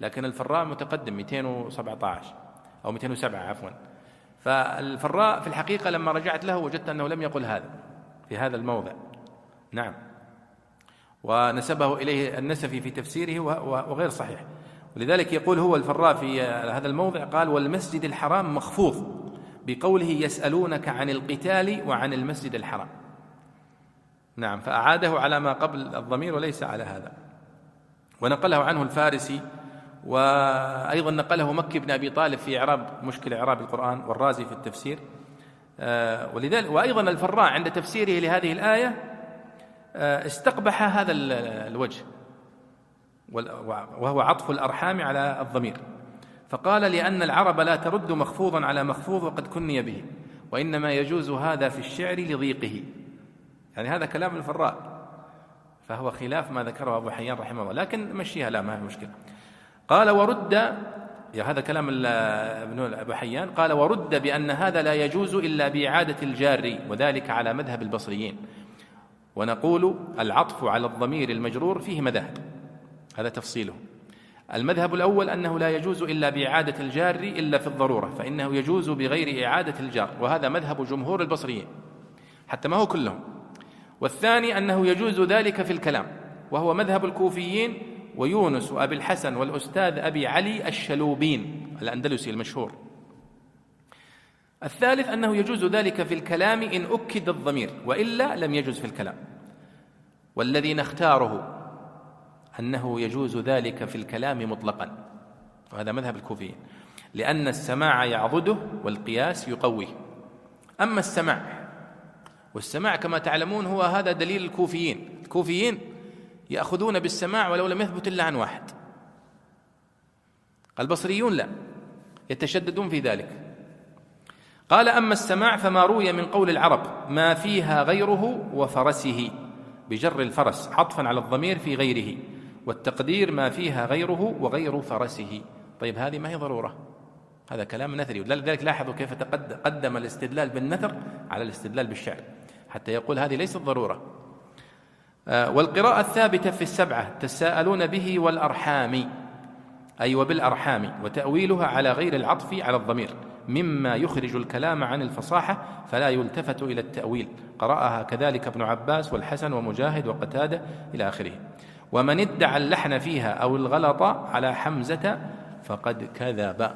لكن الفراء متقدم 217 أو 207 عفوا. فالفراء في الحقيقة لما رجعت له وجدت أنه لم يقل هذا في هذا الموضع. نعم. ونسبه إليه النسفي في تفسيره وغير صحيح. ولذلك يقول هو الفراء في هذا الموضع قال والمسجد الحرام مخفوض بقوله يسألونك عن القتال وعن المسجد الحرام. نعم فأعاده على ما قبل الضمير وليس على هذا. ونقله عنه الفارسي وأيضا نقله مكي بن أبي طالب في إعراب مشكل إعراب القرآن والرازي في التفسير. آه، ولذلك وأيضا الفراء عند تفسيره لهذه الآية آه، استقبح هذا الوجه وهو عطف الأرحام على الضمير. فقال لأن العرب لا ترد مخفوضا على مخفوض وقد كني به وإنما يجوز هذا في الشعر لضيقه. يعني هذا كلام الفراء فهو خلاف ما ذكره أبو حيان رحمه الله لكن مشيها لا ما في مشكلة. قال ورد يا هذا كلام ابن أبو حيان قال ورد بأن هذا لا يجوز إلا بإعادة الجار وذلك على مذهب البصريين. ونقول العطف على الضمير المجرور فيه مذاهب. هذا تفصيله. المذهب الأول أنه لا يجوز إلا بإعادة الجار إلا في الضرورة فإنه يجوز بغير إعادة الجار وهذا مذهب جمهور البصريين حتى ما هو كلهم. والثاني أنه يجوز ذلك في الكلام وهو مذهب الكوفيين ويونس وأبي الحسن والأستاذ أبي علي الشلوبين الأندلسي المشهور. الثالث أنه يجوز ذلك في الكلام إن أكد الضمير وإلا لم يجوز في الكلام. والذي نختاره أنه يجوز ذلك في الكلام مطلقا وهذا مذهب الكوفيين لأن السماع يعضده والقياس يقويه. أما السماع والسماع كما تعلمون هو هذا دليل الكوفيين. الكوفيين يأخذون بالسماع ولو لم يثبت إلا عن واحد. البصريون لا يتشددون في ذلك. قال أما السماع فما روي من قول العرب ما فيها غيره وفرسه بجر الفرس عطفا على الضمير في غيره. والتقدير ما فيها غيره وغير فرسه. طيب هذه ما هي ضرورة؟ هذا كلام نثري. ولذلك لاحظوا كيف قدم الاستدلال بالنثر على الاستدلال بالشعر. حتى يقول هذه ليست ضرورة. آه، والقراءة الثابتة في السبعة تساءلون به والأرحام. أي وبالأرحام وتأويلها على غير العطف على الضمير. مما يخرج الكلام عن الفصاحة فلا يلتفت إلى التأويل. قرأها كذلك ابن عباس والحسن ومجاهد وقتادة إلى آخره. ومن ادعى اللحن فيها أو الغلط على حمزة فقد كذب.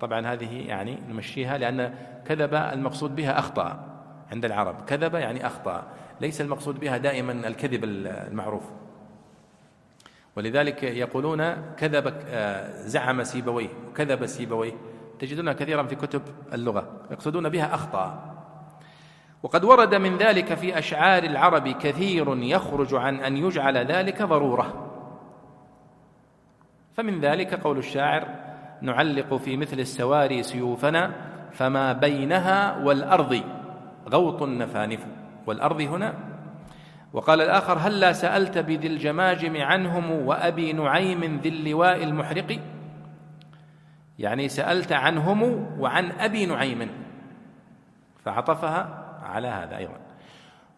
طبعا هذه يعني نمشيها لأن كذب المقصود بها أخطأ. عند العرب. كذب يعني أخطأ. ليس المقصود بها دائما الكذب المعروف. ولذلك يقولون كذب آه، زعم سيبويه. وكذب سيبويه. تجدونها كثيرا في كتب اللغة. يقصدون بها أخطأ. وقد ورد من ذلك في أشعار العرب كثير يخرج عن أن يجعل ذلك ضرورة. فمن ذلك قول الشاعر نعلق في مثل السواري سيوفنا فما بينها والأرض. غوط نفانف والأرض هنا. وقال الآخر هل لا سألت بذي الجماجم عنهم وأبي نعيم ذي اللواء المحرق. يعني سألت عنهم وعن أبي نعيم. فعطفها على هذا أيضا.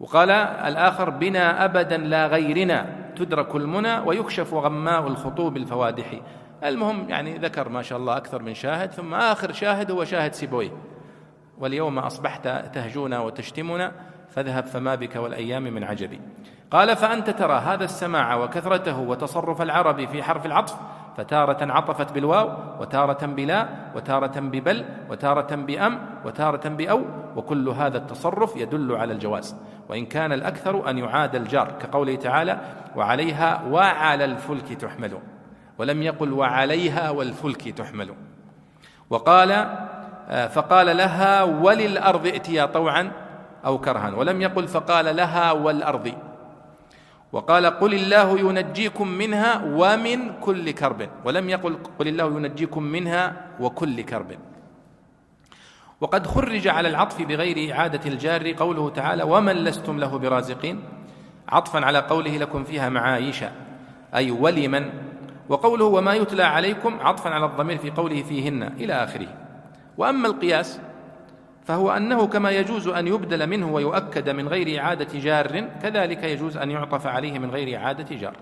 وقال الآخر بنا أبدا لا غيرنا تدرك المنى ويكشف غماء الخطوب الفوادح. المهم يعني ذكر ما شاء الله أكثر من شاهد ثم آخر شاهد هو شاهد سيبويه. واليوم أصبحت تهجونا وتشتمنا فاذهب فما بك والأيام من عجبي. قال فأنت ترى هذا السماع وكثرته وتصرف العرب في حرف العطف فتارة عطفت بالواو وتارة بلا وتارة ببل وتارة بأم وتارة بأو وكل هذا التصرف يدل على الجواز. وإن كان الأكثر أن يعاد الجار كقوله تعالى وعليها وعلى الفلك تحمل. ولم يقل وعليها والفلك تحمل. وقال فقال لها وللأرض ائتيا طوعا أو كرها. ولم يقل فقال لها والأرض. وقال قل الله ينجيكم منها ومن كل كرب. ولم يقل قل الله ينجيكم منها وكل كرب. وقد خرج على العطف بغير إعادة الجار قوله تعالى ومن لستم له برازقين. عطفا على قوله لكم فيها معايش. أي ولمن. وقوله وما يتلى عليكم عطفا على الضمير في قوله فيهن. إلى آخره. وأما القياس فهو أنه كما يجوز أن يبدل منه ويؤكد من غير إعادة جار كذلك يجوز أن يعطف عليه من غير إعادة جار.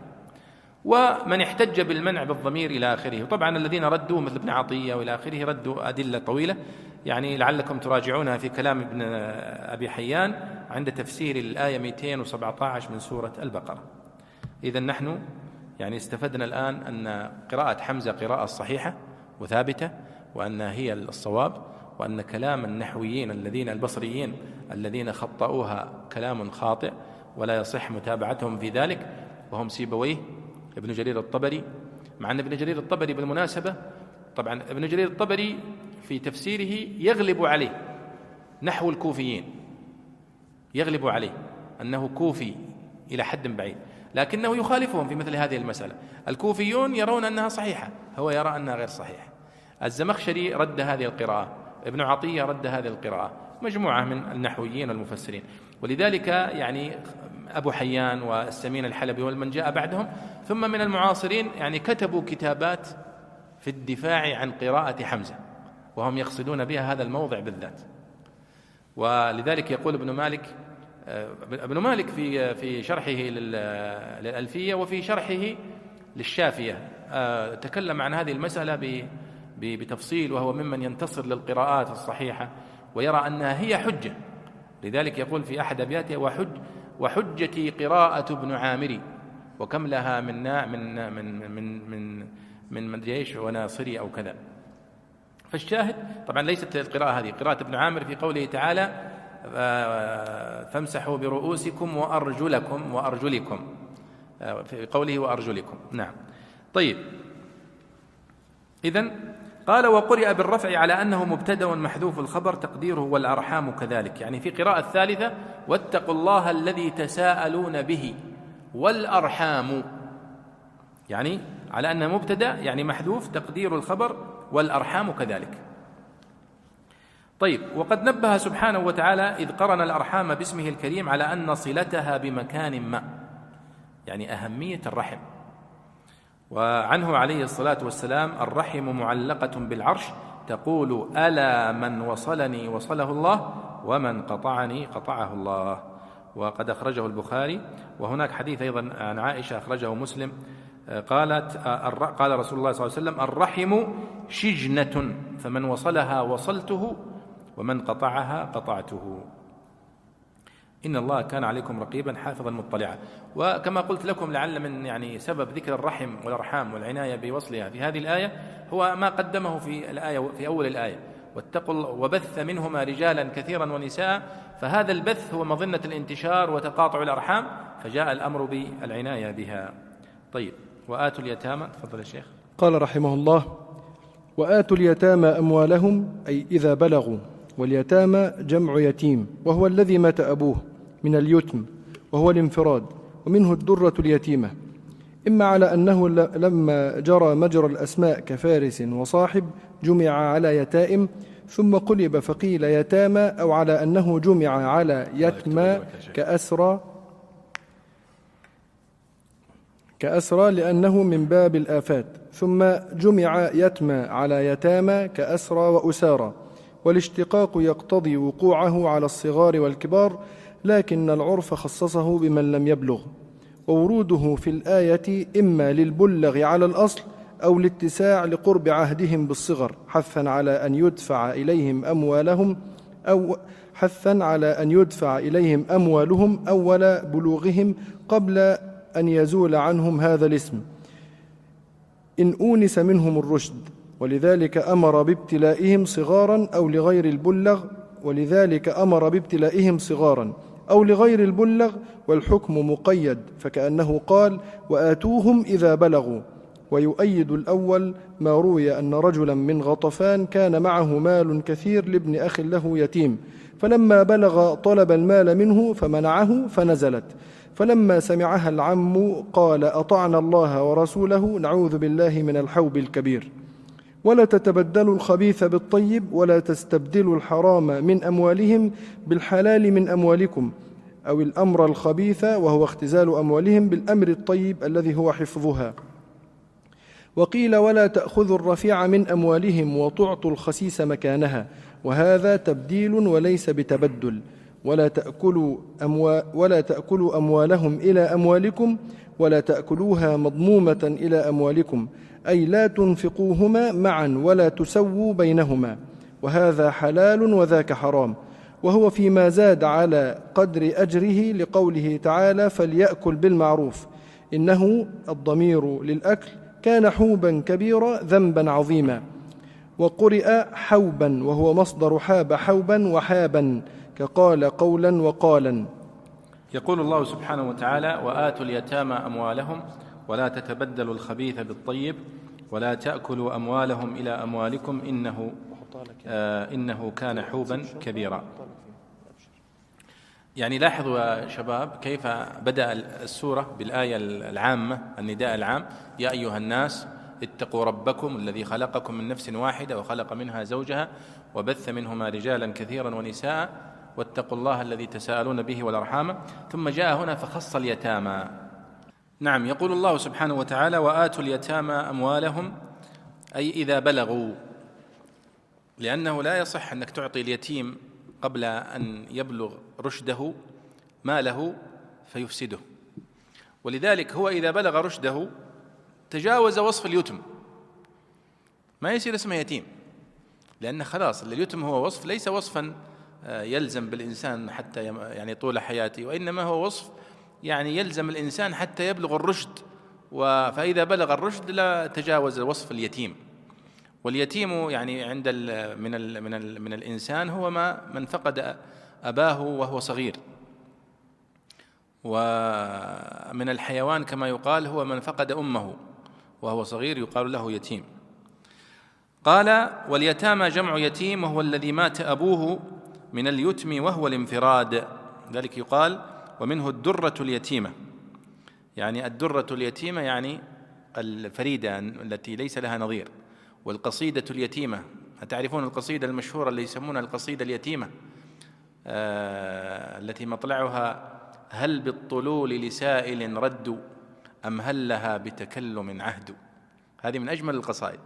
ومن احتج بالمنع بالضمير إلى آخره. طبعا الذين ردوا مثل ابن عطية وإلى آخره ردوا أدلة طويلة. يعني لعلكم تراجعونها في كلام ابن أبي حيان عند تفسير الآية 217 من سورة البقرة. إذا نحن يعني استفدنا الآن أن قراءة حمزة قراءة صحيحة وثابتة. وأن هي الصواب وأن كلام النحويين الذين البصريين الذين خطأوها كلام خاطئ ولا يصح متابعتهم في ذلك وهم سيبويه ابن جرير الطبري. مع أن ابن جرير الطبري بالمناسبة طبعا ابن جرير الطبري في تفسيره يغلب عليه نحو الكوفيين يغلب عليه أنه كوفي إلى حد بعيد لكنه يخالفهم في مثل هذه المسألة. الكوفيون يرون أنها صحيحة هو يرى أنها غير صحيحة. الزمخشري رد هذه القراءة ابن عطية رد هذه القراءة مجموعة من النحويين والمفسرين. ولذلك يعني أبو حيان والسمين الحلبي والمن جاء بعدهم ثم من المعاصرين يعني كتبوا كتابات في الدفاع عن قراءة حمزة وهم يقصدون بها هذا الموضع بالذات. ولذلك يقول ابن مالك ابن مالك في في شرحه للألفية وفي شرحه للشافية. آه، تكلم عن هذه المسألة بتفصيل وهو ممن ينتصر للقراءات الصحيحة ويرى أنها هي حجة. لذلك يقول في أحد أبياته وحج وحجتي قراءة ابن عامري وكم لها من من من من من من مدري إيش وناصري أو كذا. فالشاهد طبعا ليست القراءة هذه قراءة ابن عامر في قوله تعالى فامسحوا برؤوسكم وأرجلكم وأرجلكم. في قوله وأرجلكم. نعم. طيب. إذن قال وقرئ بالرفع على أنه مبتدأ محذوف الخبر تقديره والأرحام كذلك. يعني في قراءة الثالثة واتقوا الله الذي تساءلون به والأرحام. يعني على أنه مبتدأ يعني محذوف تقدير الخبر والأرحام كذلك. طيب وقد نبه سبحانه وتعالى إذ قرن الأرحام باسمه الكريم على أن صلتها بمكان ما. يعني أهمية الرحم. وعنه عليه الصلاة والسلام الرحم معلقة بالعرش تقول ألا من وصلني وصله الله ومن قطعني قطعه الله. وقد أخرجه البخاري. وهناك حديث أيضا عن عائشة أخرجه مسلم. قالت قال رسول الله صلى الله عليه وسلم الرحم شجنة فمن وصلها وصلته ومن قطعها قطعته. إن الله كان عليكم رقيبا حافظا مطلعا وكما قلت لكم لعل من يعني سبب ذكر الرحم والأرحام والعناية بوصلها في هذه الآية هو ما قدمه في الآية في أول الآية. واتقوا وبث منهما رجالا كثيرا ونساء فهذا البث هو مظنة الانتشار وتقاطع الأرحام فجاء الأمر بالعناية بها. طيب وآتوا اليتامى. تفضل يا شيخ. قال رحمه الله وآتوا اليتامى أموالهم أي إذا بلغوا واليتامى جمع يتيم وهو الذي مات أبوه. من اليتم وهو الانفراد ومنه الدرة اليتيمة. إما على أنه لما جرى مجرى الأسماء كفارس وصاحب جمع على يتائم ثم قلب فقيل يتامى أو على أنه جمع على يتمى كأسرى كأسرى لأنه من باب الآفات. ثم جمع يتمى على يتامى كأسرى وأسارى والاشتقاق يقتضي وقوعه على الصغار والكبار لكن العرف خصصه بمن لم يبلغ. ووروده في الآية إما للبلغ على الأصل أو لاتساع لقرب عهدهم بالصغر حثا على أن يدفع إليهم أموالهم أو حثا على أن يدفع إليهم أموالهم أول بلوغهم قبل أن يزول عنهم هذا الاسم. إن أونس منهم الرشد ولذلك أمر بابتلائهم صغارا أو لغير البلغ ولذلك أمر بابتلائهم صغارا. أو لغير البلغ والحكم مقيد فكأنه قال وآتوهم إذا بلغوا. ويؤيد الأول ما روي أن رجلا من غطفان كان معه مال كثير لابن أخ له يتيم فلما بلغ طلب المال منه فمنعه فنزلت. فلما سمعها العم قال أطعنا الله ورسوله نعوذ بالله من الحوب الكبير. ولا تتبدلوا الخبيث بالطيب ولا تستبدلوا الحرام من أموالهم بالحلال من أموالكم أو الأمر الخبيث وهو اختزال أموالهم بالأمر الطيب الذي هو حفظها. وقيل ولا تأخذوا الرفيع من أموالهم وتعطوا الخسيس مكانها وهذا تبديل وليس بتبدل. ولا تأكلوا, أموال ولا تأكلوا أموالهم إلى أموالكم ولا تأكلوها مضمومة إلى أموالكم. أي لا تنفقوهما معا ولا تسووا بينهما وهذا حلال وذاك حرام. وهو فيما زاد على قدر أجره لقوله تعالى فليأكل بالمعروف. إنه الضمير للأكل كان حوبا كبيرا ذنبا عظيما. وقرئ حوبا وهو مصدر حاب حوبا وحابا كقال قولا وقالا. يقول الله سبحانه وتعالى وآتوا اليتامى أموالهم ولا تتبدلوا الخبيث بالطيب ولا تأكلوا أموالهم إلى أموالكم إنه آه إنه كان حوبا كبيرا. يعني لاحظوا يا شباب كيف بدأ السورة بالآية العامة النداء العام. يا أيها الناس اتقوا ربكم الذي خلقكم من نفس واحدة وخلق منها زوجها وبث منهما رجالا كثيرا ونساء واتقوا الله الذي تساءلون به والأرحام. ثم جاء هنا فخص اليتامى. نعم يقول الله سبحانه وتعالى وآتوا اليتامى أموالهم. أي إذا بلغوا لأنه لا يصح أنك تعطي اليتيم قبل أن يبلغ رشده ماله فيفسده. ولذلك هو إذا بلغ رشده تجاوز وصف اليتم. ما يصير اسمه يتيم لأن خلاص اليتم هو وصف ليس وصفا آه، يلزم بالإنسان حتى يعني طول حياته وإنما هو وصف يعني يلزم الإنسان حتى يبلغ الرشد فإذا بلغ الرشد لا تجاوز وصف اليتيم. واليتيم يعني عند ال من ال من ال من الإنسان هو ما من فقد أباه وهو صغير. ومن الحيوان كما يقال هو من فقد أمه وهو صغير يقال له يتيم. قال واليتامى جمع يتيم وهو الذي مات أبوه من اليتم وهو الانفراد. ذلك يقال ومنه الدرة اليتيمة. يعني الدرة اليتيمة يعني الفريدة التي ليس لها نظير. والقصيدة اليتيمة. أتعرفون القصيدة المشهورة اللي يسمونها القصيدة اليتيمة؟ آه التي مطلعها هل بالطلول لسائل رد أم هل لها بتكلم عهد؟ هذه من أجمل القصائد.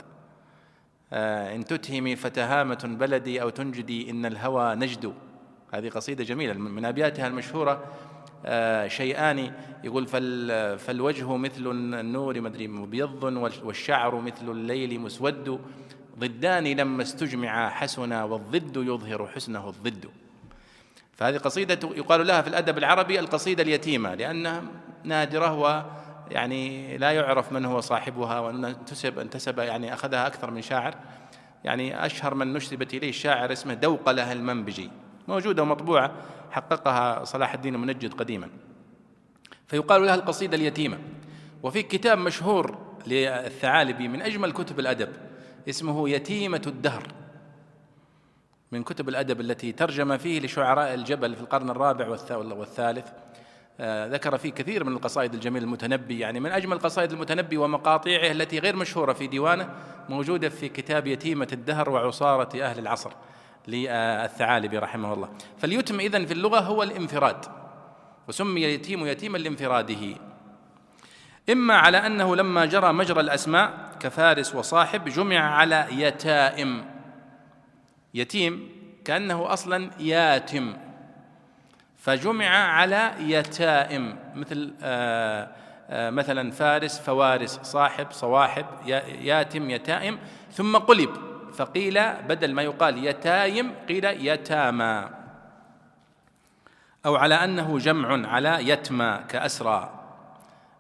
آه إن تتهمي فتهامة بلدي أو تنجدي إن الهوى نجد. هذه قصيدة جميلة. من أبياتها المشهورة شيئان. يقول فال فالوجه مثل النور مدري مبيض والشعر مثل الليل مسود. ضدان لما استجمعا حسنا والضد يظهر حسنه الضد. فهذه قصيدة يقال لها في الأدب العربي القصيدة اليتيمة لأنها نادرة ويعني لا يعرف من هو صاحبها وأن انتسب انتسب يعني أخذها أكثر من شاعر. يعني أشهر من نسبت إليه الشاعر اسمه دوقلة المنبجي. موجودة ومطبوعة. حققها صلاح الدين المنجد قديما. فيقال لها القصيدة اليتيمة. وفي كتاب مشهور للثعالبي من أجمل كتب الأدب اسمه يتيمة الدهر. من كتب الأدب التي ترجم فيه لشعراء الجبل في القرن الرابع والثالث. آه ذكر فيه كثير من القصائد الجميل المتنبي يعني من أجمل قصائد المتنبي ومقاطيعه التي غير مشهورة في ديوانه موجودة في كتاب يتيمة الدهر وعصارة أهل العصر. للثعالبي رحمه الله. فاليتم إذن في اللغة هو الانفراد وسمي اليتيم يتيما لانفراده. إما على أنه لما جرى مجرى الأسماء كفارس وصاحب جمع على يتائم. يتيم كأنه أصلا ياتم فجمع على يتائم مثل آآ آه، آآ آه، مثلا فارس فوارس صاحب صواحب ياتم يتائم ثم قلب. فقيل بدل ما يقال يتايم قيل يتامى. أو على أنه جمع على يتمى كأسرى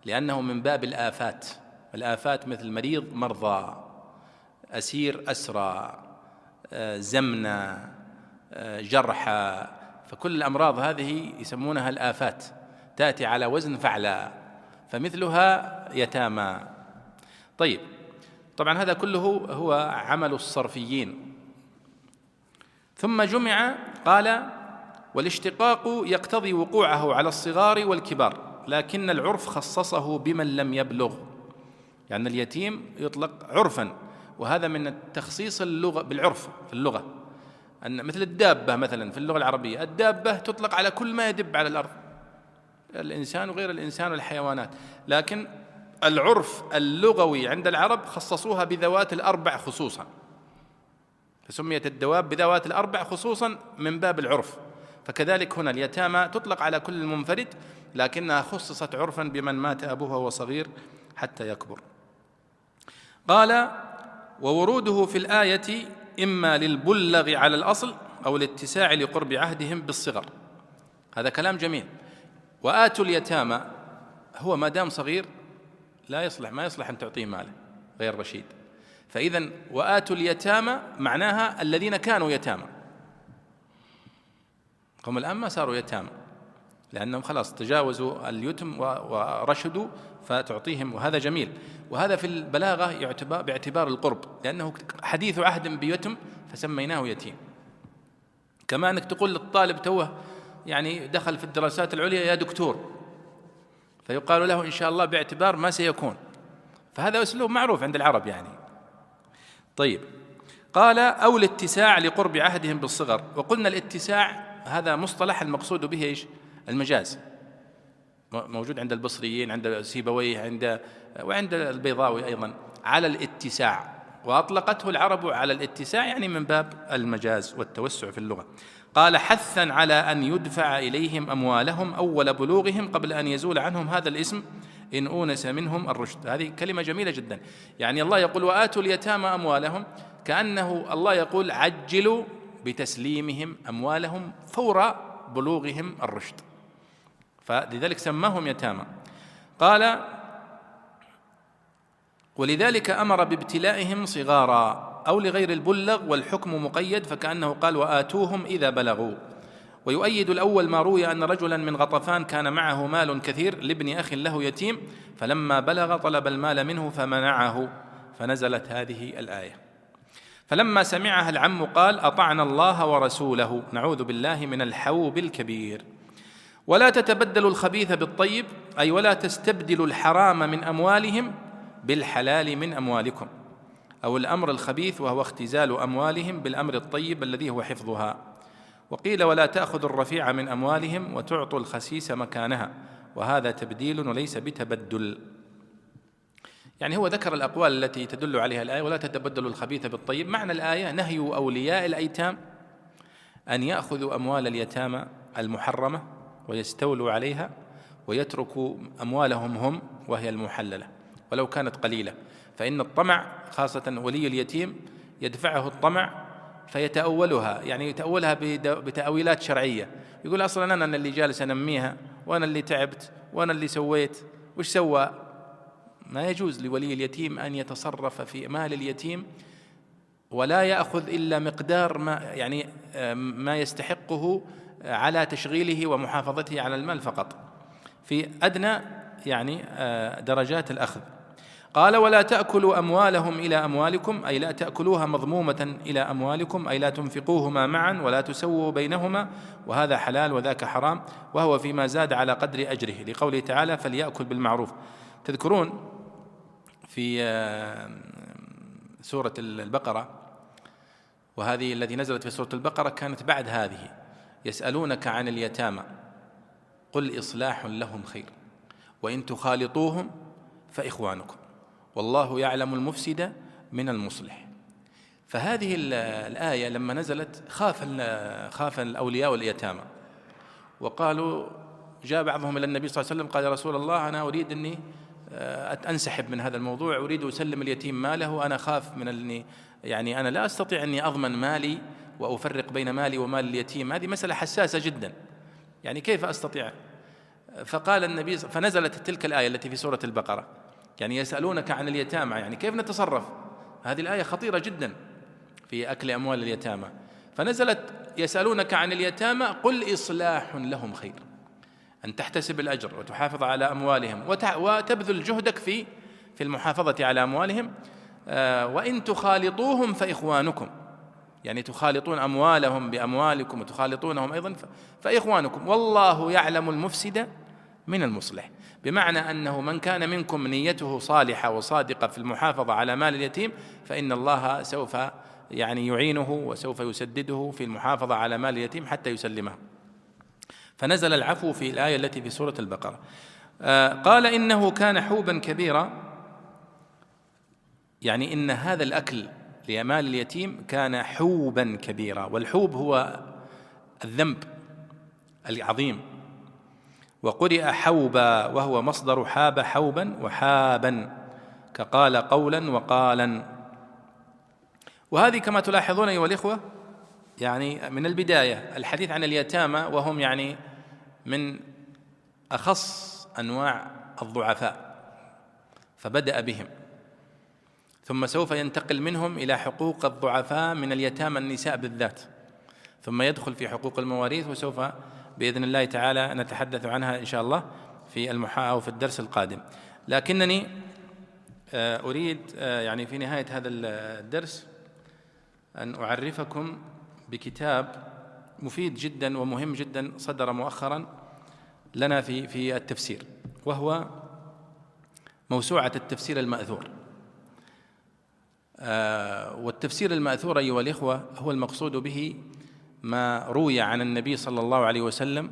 لأنه من باب الآفات الآفات مثل مريض مرضى أسير أسرى آه، زمنة آه، جرحى. فكل الأمراض هذه يسمونها الآفات تأتي على وزن فعلى فمثلها يتامى. طيب طبعا هذا كله هو عمل الصرفيين. ثم جمع قال والاشتقاق يقتضي وقوعه على الصغار والكبار لكن العرف خصصه بمن لم يبلغ. يعني اليتيم يطلق عرفا وهذا من التخصيص اللغة بالعرف في اللغة. أن مثل الدابة مثلا في اللغة العربية الدابة تطلق على كل ما يدب على الأرض الإنسان وغير الإنسان والحيوانات. لكن العرف اللغوي عند العرب خصصوها بذوات الأربع خصوصا. فسميت الدواب بذوات الأربع خصوصا من باب العرف. فكذلك هنا اليتامى تطلق على كل المنفرد لكنها خصصت عرفا بمن مات أبوه وهو صغير حتى يكبر. قال ووروده في الآية إما للبلغ على الأصل أو الاتساع لقرب عهدهم بالصغر. هذا كلام جميل. وآتوا اليتامى هو ما دام صغير لا يصلح ما يصلح أن تعطيه ماله غير رشيد. فإذا وآتوا اليتامى معناها الذين كانوا يتامى. هم الآن ما صاروا يتامى لأنهم خلاص تجاوزوا اليتم ورشدوا فتعطيهم وهذا جميل. وهذا في البلاغة يعتبر باعتبار القرب لأنه حديث عهد بيتم فسميناه يتيم. كما أنك تقول للطالب توه يعني دخل في الدراسات العليا يا دكتور فيقال له إن شاء الله باعتبار ما سيكون. فهذا أسلوب معروف عند العرب يعني. طيب. قال أو الاتساع لقرب عهدهم بالصغر. وقلنا الاتساع هذا مصطلح المقصود به إيش؟ المجاز. موجود عند البصريين عند سيبويه عند وعند البيضاوي أيضا. على الاتساع. وأطلقته العرب على الاتساع يعني من باب المجاز والتوسع في اللغة. قال حثا على أن يدفع إليهم أموالهم أول بلوغهم قبل أن يزول عنهم هذا الاسم إن أونس منهم الرشد. هذه كلمة جميلة جدا. يعني الله يقول وآتوا اليتامى أموالهم كأنه الله يقول عجلوا بتسليمهم أموالهم فور بلوغهم الرشد. فلذلك سماهم يتامى. قال ولذلك أمر بابتلائهم صغارا. أو لغير البلغ والحكم مقيد فكأنه قال وآتوهم إذا بلغوا. ويؤيد الأول ما روي أن رجلا من غطفان كان معه مال كثير لابن أخ له يتيم فلما بلغ طلب المال منه فمنعه. فنزلت هذه الآية. فلما سمعها العم قال أطعنا الله ورسوله. نعوذ بالله من الحوب الكبير. ولا تتبدلوا الخبيث بالطيب أي ولا تستبدلوا الحرام من أموالهم بالحلال من أموالكم. أو الأمر الخبيث وهو اختزال أموالهم بالأمر الطيب الذي هو حفظها. وقيل ولا تأخذوا الرفيع من أموالهم وتعطوا الخسيس مكانها وهذا تبديل وليس بتبدل. يعني هو ذكر الأقوال التي تدل عليها الآية ولا تتبدلوا الخبيث بالطيب. معنى الآية نهي أولياء الأيتام أن يأخذوا أموال اليتامى المحرمة ويستولوا عليها ويتركوا أموالهم هم وهي المحللة ولو كانت قليلة. فإن الطمع خاصة ولي اليتيم يدفعه الطمع فيتأولها يعني يتأولها بتأويلات شرعية. يقول أصلا أنا اللي جالس أنميها وأنا اللي تعبت وأنا اللي سويت وش سوى؟ ما يجوز لولي اليتيم أن يتصرف في مال اليتيم ولا يأخذ إلا مقدار ما يعني ما يستحقه على تشغيله ومحافظته على المال فقط. في أدنى يعني درجات الأخذ. قال ولا تأكلوا أموالهم إلى أموالكم أي لا تأكلوها مضمومة إلى أموالكم أي لا تنفقوهما معا ولا تسووا بينهما وهذا حلال وذاك حرام وهو فيما زاد على قدر أجره. لقوله تعالى فليأكل بالمعروف. تذكرون في آه، سورة البقرة وهذه التي نزلت في سورة البقرة كانت بعد هذه. يسألونك عن اليتامى قل إصلاح لهم خير وإن تخالطوهم فإخوانكم. والله يعلم المفسد من المصلح. فهذه الآية لما نزلت خاف خاف الأولياء واليتامى. وقالوا جاء بعضهم إلى النبي صلى الله عليه وسلم قال يا رسول الله أنا أريد أني آه، أنسحب من هذا الموضوع أريد أسلم اليتيم ماله وأنا خاف من أني يعني أنا لا أستطيع أني أضمن مالي وأفرق بين مالي ومال اليتيم. هذه مسألة حساسة جدا. يعني كيف أستطيع؟ فقال النبي فنزلت تلك الآية التي في سورة البقرة. يعني يسألونك عن اليتامى يعني كيف نتصرف؟ هذه الآية خطيرة جدا في أكل أموال اليتامى. فنزلت يسألونك عن اليتامى قل إصلاح لهم خير. أن تحتسب الأجر وتحافظ على أموالهم وتبذل جهدك في في المحافظة على أموالهم. آه، وإن تخالطوهم فإخوانكم. يعني تخالطون أموالهم بأموالكم وتخالطونهم أيضا فإخوانكم. والله يعلم المفسد من المصلح. بمعنى أنه من كان منكم نيته صالحة وصادقة في المحافظة على مال اليتيم فإن الله سوف يعني يعينه وسوف يسدده في المحافظة على مال اليتيم حتى يسلمه. فنزل العفو في الآية التي في سورة البقرة. آه، قال إنه كان حوبا كبيرا. يعني إن هذا الأكل لمال اليتيم كان حوبا كبيرا والحوب هو الذنب العظيم. وقرئ حوبا وهو مصدر حاب حوبا وحابا كقال قولا وقالا. وهذه كما تلاحظون أيها الإخوة يعني من البداية الحديث عن اليتامى وهم يعني من أخص أنواع الضعفاء فبدأ بهم. ثم سوف ينتقل منهم إلى حقوق الضعفاء من اليتامى النساء بالذات. ثم يدخل في حقوق المواريث وسوف بإذن الله تعالى نتحدث عنها إن شاء الله في المحا أو في الدرس القادم. لكنني آه، أريد آه، يعني في نهاية هذا الدرس أن أعرفكم بكتاب مفيد جدا ومهم جدا صدر مؤخرا لنا في في التفسير وهو موسوعة التفسير المأثور. آه، والتفسير المأثور أيها الإخوة هو المقصود به ما روي عن النبي صلى الله عليه وسلم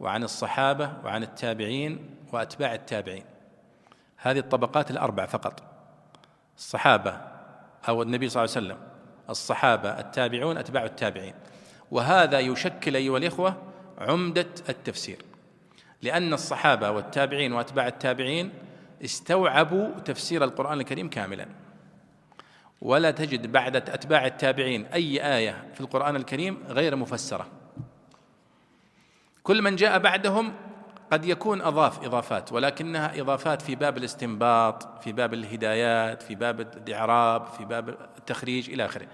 وعن الصحابة وعن التابعين وأتباع التابعين. هذه الطبقات الأربع فقط. الصحابة أو النبي صلى الله عليه وسلم الصحابة التابعون أتباع التابعين. وهذا يشكل أيها الإخوة عمدة التفسير لأن الصحابة والتابعين وأتباع التابعين استوعبوا تفسير القرآن الكريم كاملا. ولا تجد بعد أتباع التابعين أي آية في القرآن الكريم غير مفسرة. كل من جاء بعدهم قد يكون أضاف إضافات ولكنها إضافات في باب الاستنباط في باب الهدايات في باب الإعراب في باب التخريج إلى آخره.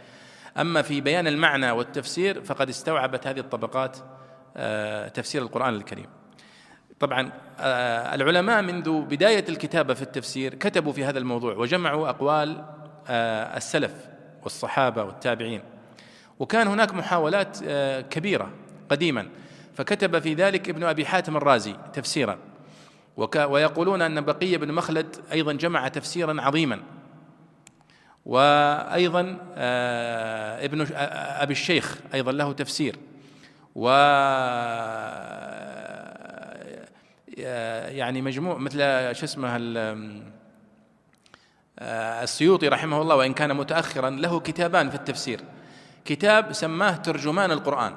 أما في بيان المعنى والتفسير فقد استوعبت هذه الطبقات آه، تفسير القرآن الكريم. طبعا آه، العلماء منذ بداية الكتابة في التفسير كتبوا في هذا الموضوع وجمعوا أقوال السلف والصحابة والتابعين. وكان هناك محاولات كبيرة قديما. فكتب في ذلك ابن أبي حاتم الرازي تفسيرا. ويقولون أن بقية بن مخلد أيضا جمع تفسيرا عظيما. وأيضا آه، ابن آه، أبي الشيخ أيضا له تفسير. و يعني مجموع مثل شو اسمه آه، السيوطي رحمه الله وإن كان متأخرا له كتابان في التفسير. كتاب سماه ترجمان القرآن.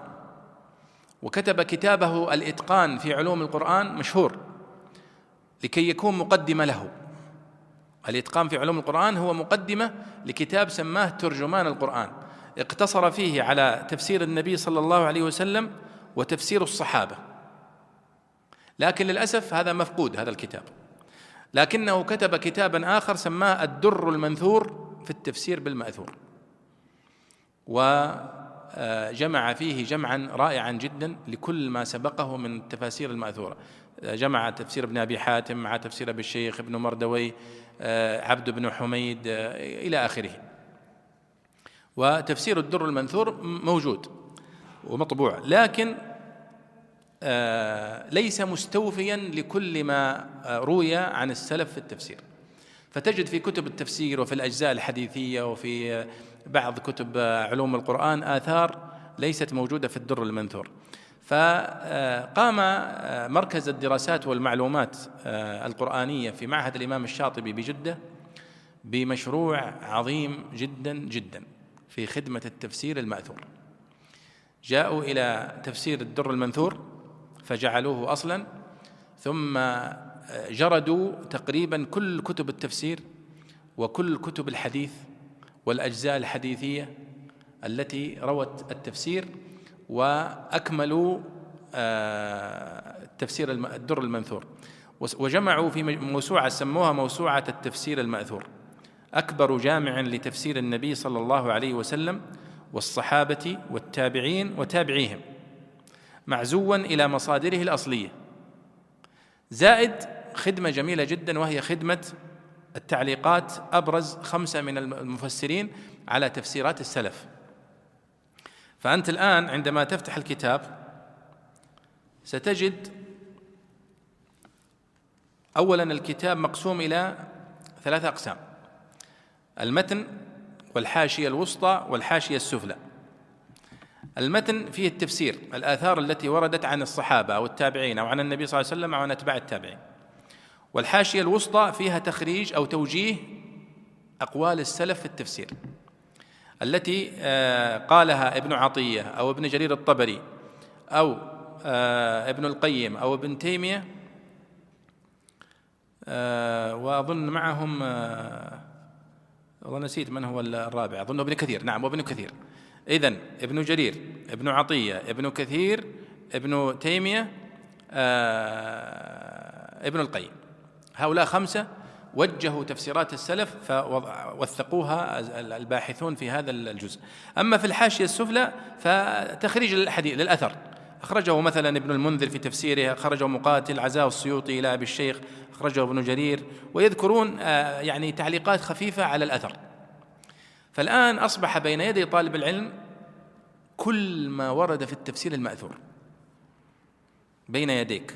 وكتب كتابه الإتقان في علوم القرآن مشهور لكي يكون مقدمة له. الإتقان في علوم القرآن هو مقدمة لكتاب سماه ترجمان القرآن. اقتصر فيه على تفسير النبي صلى الله عليه وسلم وتفسير الصحابة. لكن للأسف هذا مفقود هذا الكتاب. لكنه كتب كتابا آخر سماه الدر المنثور في التفسير بالمأثور. وجمع فيه جمعا رائعا جدا لكل ما سبقه من التفاسير المأثورة. جمع تفسير ابن أبي حاتم مع تفسير أبي الشيخ ابن مردوي عبد بن حميد إلى آخره. وتفسير الدر المنثور موجود ومطبوع لكن ليس مستوفيا لكل ما روي عن السلف في التفسير. فتجد في كتب التفسير وفي الأجزاء الحديثية وفي بعض كتب علوم القرآن آثار ليست موجودة في الدر المنثور. فقام مركز الدراسات والمعلومات القرآنية في معهد الإمام الشاطبي بجدة بمشروع عظيم جدا جدا في خدمة التفسير المأثور. جاءوا إلى تفسير الدر المنثور فجعلوه أصلا. ثم جردوا تقريبا كل كتب التفسير وكل كتب الحديث والأجزاء الحديثية التي روت التفسير وأكملوا آه، تفسير الدر المنثور. وجمعوا في موسوعة سموها موسوعة التفسير المأثور. أكبر جامع لتفسير النبي صلى الله عليه وسلم والصحابة والتابعين وتابعيهم. معزوا إلى مصادره الأصلية. زائد خدمة جميلة جدا وهي خدمة التعليقات أبرز خمسة من المفسرين على تفسيرات السلف. فأنت الآن عندما تفتح الكتاب ستجد أولا الكتاب مقسوم إلى ثلاثة أقسام المتن والحاشية الوسطى والحاشية السفلى. المتن فيه التفسير الآثار التي وردت عن الصحابة أو التابعين أو عن النبي صلى الله عليه وسلم أو عن أتباع التابعين. والحاشية الوسطى فيها تخريج أو توجيه أقوال السلف في التفسير التي آه، قالها ابن عطية أو ابن جرير الطبري أو آه، ابن القيم أو ابن تيمية آه، وأظن معهم والله نسيت من هو الرابع أظن ابن كثير نعم وابن كثير. اذا ابن جرير ابن عطية ابن كثير ابن تيمية ابن القيم. هؤلاء خمسة وجهوا تفسيرات السلف فوثقوها الباحثون في هذا الجزء. أما في الحاشية السفلى فتخريج الحديث للأثر. أخرجه مثلا ابن المنذر في تفسيره أخرجه مقاتل عزاء السيوطي إلى أبي الشيخ أخرجه ابن جرير. ويذكرون آه، يعني تعليقات خفيفة على الأثر. فالآن أصبح بين يدي طالب العلم كل ما ورد في التفسير المأثور بين يديك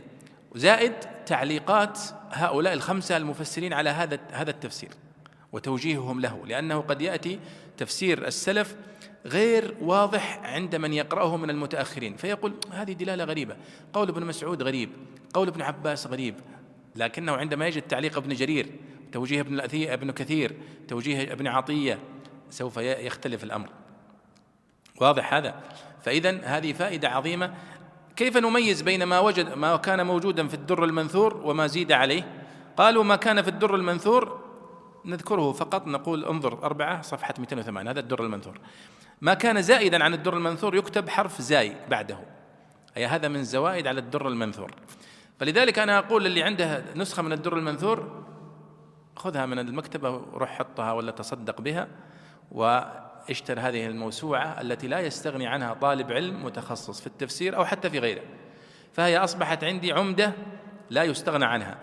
زائد تعليقات هؤلاء الخمسة المفسرين على هذا هذا التفسير وتوجيههم له لأنه قد يأتي تفسير السلف غير واضح عند من يقرأه من المتأخرين فيقول هذه دلالة غريبة قول ابن مسعود غريب قول ابن عباس غريب لكنه عندما يجد تعليق ابن جرير توجيه ابن ابن كثير توجيه ابن عطية سوف يختلف الأمر. واضح هذا؟ فإذا هذه فائدة عظيمة. كيف نميز بين ما وجد ما كان موجودا في الدر المنثور وما زيد عليه؟ قالوا ما كان في الدر المنثور نذكره فقط نقول انظر أربعة صفحة 208 هذا الدر المنثور. ما كان زائدا عن الدر المنثور يكتب حرف زاي بعده. أي هذا من زوائد على الدر المنثور. فلذلك أنا أقول للي عنده نسخة من الدر المنثور خذها من المكتبة وروح حطها ولا تصدق بها. واشتر هذه الموسوعة التي لا يستغني عنها طالب علم متخصص في التفسير أو حتى في غيره. فهي أصبحت عندي عمدة لا يستغنى عنها.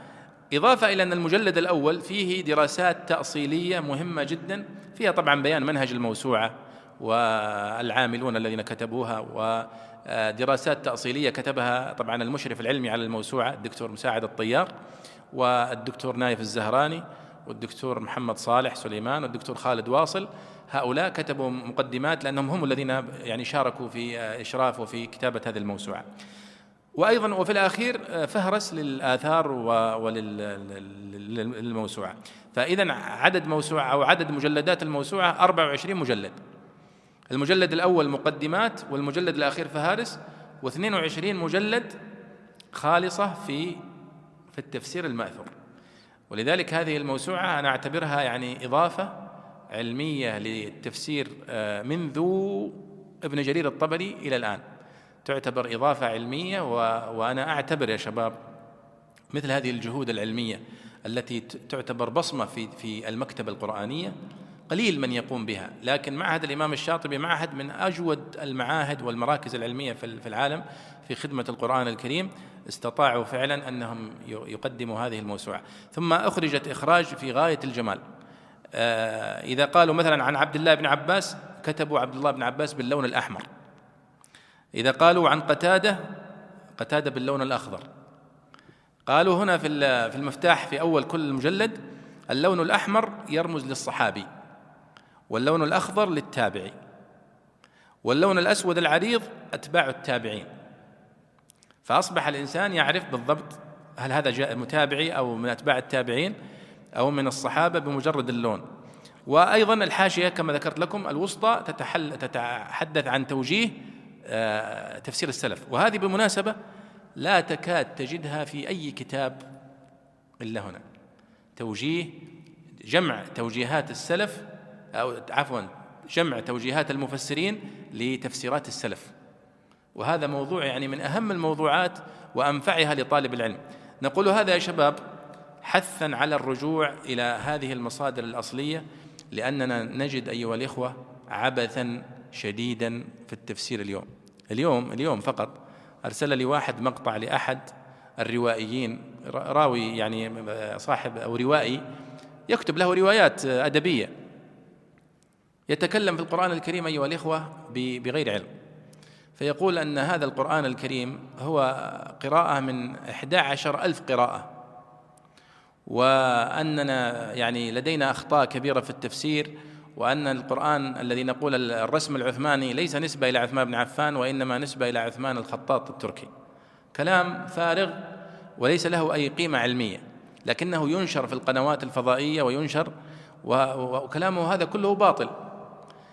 إضافة إلى أن المجلد الأول فيه دراسات تأصيلية مهمة جدا. فيها طبعا بيان منهج الموسوعة والعاملون الذين كتبوها ودراسات تأصيلية كتبها طبعا المشرف العلمي على الموسوعة الدكتور مساعد الطيار والدكتور نايف الزهراني والدكتور محمد صالح سليمان والدكتور خالد واصل هؤلاء كتبوا مقدمات لأنهم هم الذين يعني شاركوا في إشراف وفي كتابة هذه الموسوعة. وأيضا وفي الأخير آه، فهرس للآثار وللموسوعه فاذا عدد موسوعة أو عدد مجلدات الموسوعة 24 مجلد. المجلد الأول مقدمات والمجلد الأخير فهارس و22 مجلد خالصة في في التفسير المأثور. ولذلك هذه الموسوعة أنا أعتبرها يعني إضافة علمية للتفسير آه، منذ ابن جرير الطبري إلى الآن. تعتبر إضافة علمية. وأنا أعتبر يا شباب مثل هذه الجهود العلمية التي تعتبر بصمة في في المكتبة القرآنية قليل من يقوم بها. لكن معهد الإمام الشاطبي معهد من أجود المعاهد والمراكز العلمية في العالم في خدمة القرآن الكريم استطاعوا فعلا أنهم يقدموا هذه الموسوعة. ثم أخرجت إخراج في غاية الجمال. إذا قالوا مثلا عن عبد الله بن عباس كتبوا عبد الله بن عباس باللون الأحمر. إذا قالوا عن قتادة قتادة باللون الأخضر. قالوا هنا في في المفتاح في أول كل مجلد اللون الأحمر يرمز للصحابي واللون الأخضر للتابعي واللون الأسود العريض أتباع التابعين. فأصبح الإنسان يعرف بالضبط هل هذا جاء متابعي أو من أتباع التابعين أو من الصحابة بمجرد اللون. وأيضا الحاشية كما ذكرت لكم الوسطى تتحل تتحدث عن توجيه آه، تفسير السلف. وهذه بالمناسبة لا تكاد تجدها في أي كتاب إلا هنا. توجيه جمع توجيهات السلف أو عفوا جمع توجيهات المفسرين لتفسيرات السلف. وهذا موضوع يعني من أهم الموضوعات وأنفعها لطالب العلم. نقول هذا يا شباب حثا على الرجوع إلى هذه المصادر الأصلية لأننا نجد أيها الإخوة عبثا شديدا في التفسير اليوم. اليوم اليوم فقط أرسل لي واحد مقطع لأحد الروائيين راوي يعني صاحب أو روائي يكتب له روايات أدبية. يتكلم في القرآن الكريم أيها الإخوة بغير علم. فيقول أن هذا القرآن الكريم هو قراءة من 11 ألف قراءة. وأننا يعني لدينا أخطاء كبيرة في التفسير وأن القرآن الذي نقول الرسم العثماني ليس نسبة إلى عثمان بن عفان وإنما نسبة إلى عثمان الخطاط التركي. كلام فارغ وليس له أي قيمة علمية لكنه ينشر في القنوات الفضائية وينشر وكلامه هذا كله باطل.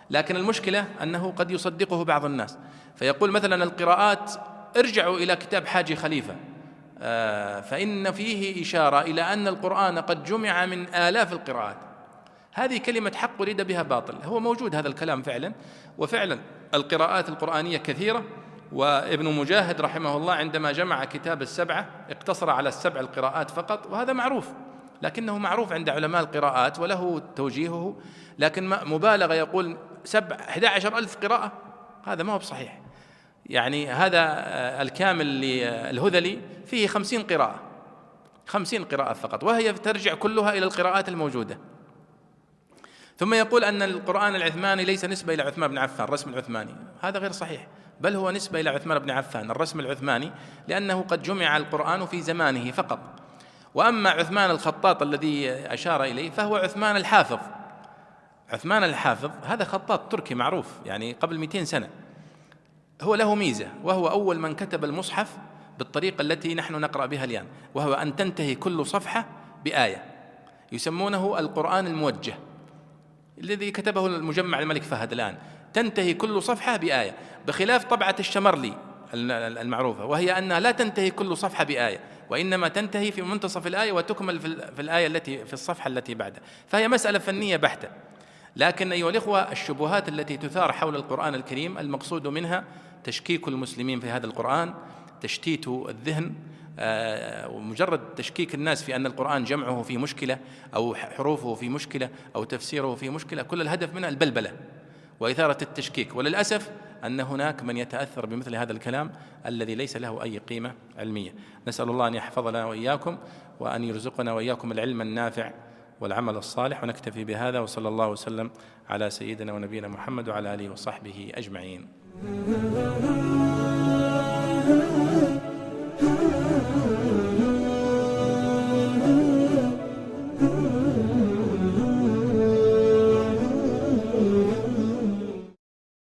لكن المشكلة أنه قد يصدقه بعض الناس. فيقول مثلا القراءات ارجعوا إلى كتاب حاجي خليفة. آه، فإن فيه إشارة إلى أن القرآن قد جمع من آلاف القراءات. هذه كلمة حق أريد بها باطل. هو موجود هذا الكلام فعلا وفعلا القراءات القرآنية كثيرة وابن مجاهد رحمه الله عندما جمع كتاب السبعة اقتصر على السبع القراءات فقط وهذا معروف لكنه معروف عند علماء القراءات وله توجيهه لكن مبالغة يقول سبع 11 ألف قراءة هذا ما هو بصحيح. يعني هذا الكامل للهذلي فيه خمسين قراءة. خمسين قراءة فقط وهي ترجع كلها إلى القراءات الموجودة. ثم يقول أن القرآن العثماني ليس نسبة إلى عثمان بن عفان الرسم العثماني. هذا غير صحيح بل هو نسبة إلى عثمان بن عفان الرسم العثماني لأنه قد جمع القرآن في زمانه فقط. وأما عثمان الخطاط الذي أشار إليه فهو عثمان الحافظ. عثمان الحافظ هذا خطاط تركي معروف يعني قبل 200 سنة. هو له ميزة وهو أول من كتب المصحف بالطريقة التي نحن نقرأ بها الآن وهو أن تنتهي كل صفحة بآية يسمونه القرآن الموجه الذي كتبه المجمع الملك فهد الآن تنتهي كل صفحة بآية بخلاف طبعة الشمرلي المعروفة وهي أنها لا تنتهي كل صفحة بآية وإنما تنتهي في منتصف الآية وتكمل في الآية التي في الصفحة التي بعدها فهي مسألة فنية بحتة لكن أيها الإخوة الشبهات التي تثار حول القرآن الكريم المقصود منها تشكيك المسلمين في هذا القرآن تشتيت الذهن آه، ومجرد تشكيك الناس في أن القرآن جمعه في مشكلة أو حروفه في مشكلة أو تفسيره في مشكلة كل الهدف منها البلبلة وإثارة التشكيك. وللأسف أن هناك من يتأثر بمثل هذا الكلام الذي ليس له أي قيمة علمية. نسأل الله أن يحفظنا وإياكم وأن يرزقنا وإياكم العلم النافع والعمل الصالح ونكتفي بهذا وصلى الله وسلم على سيدنا ونبينا محمد وعلى آله وصحبه أجمعين. oh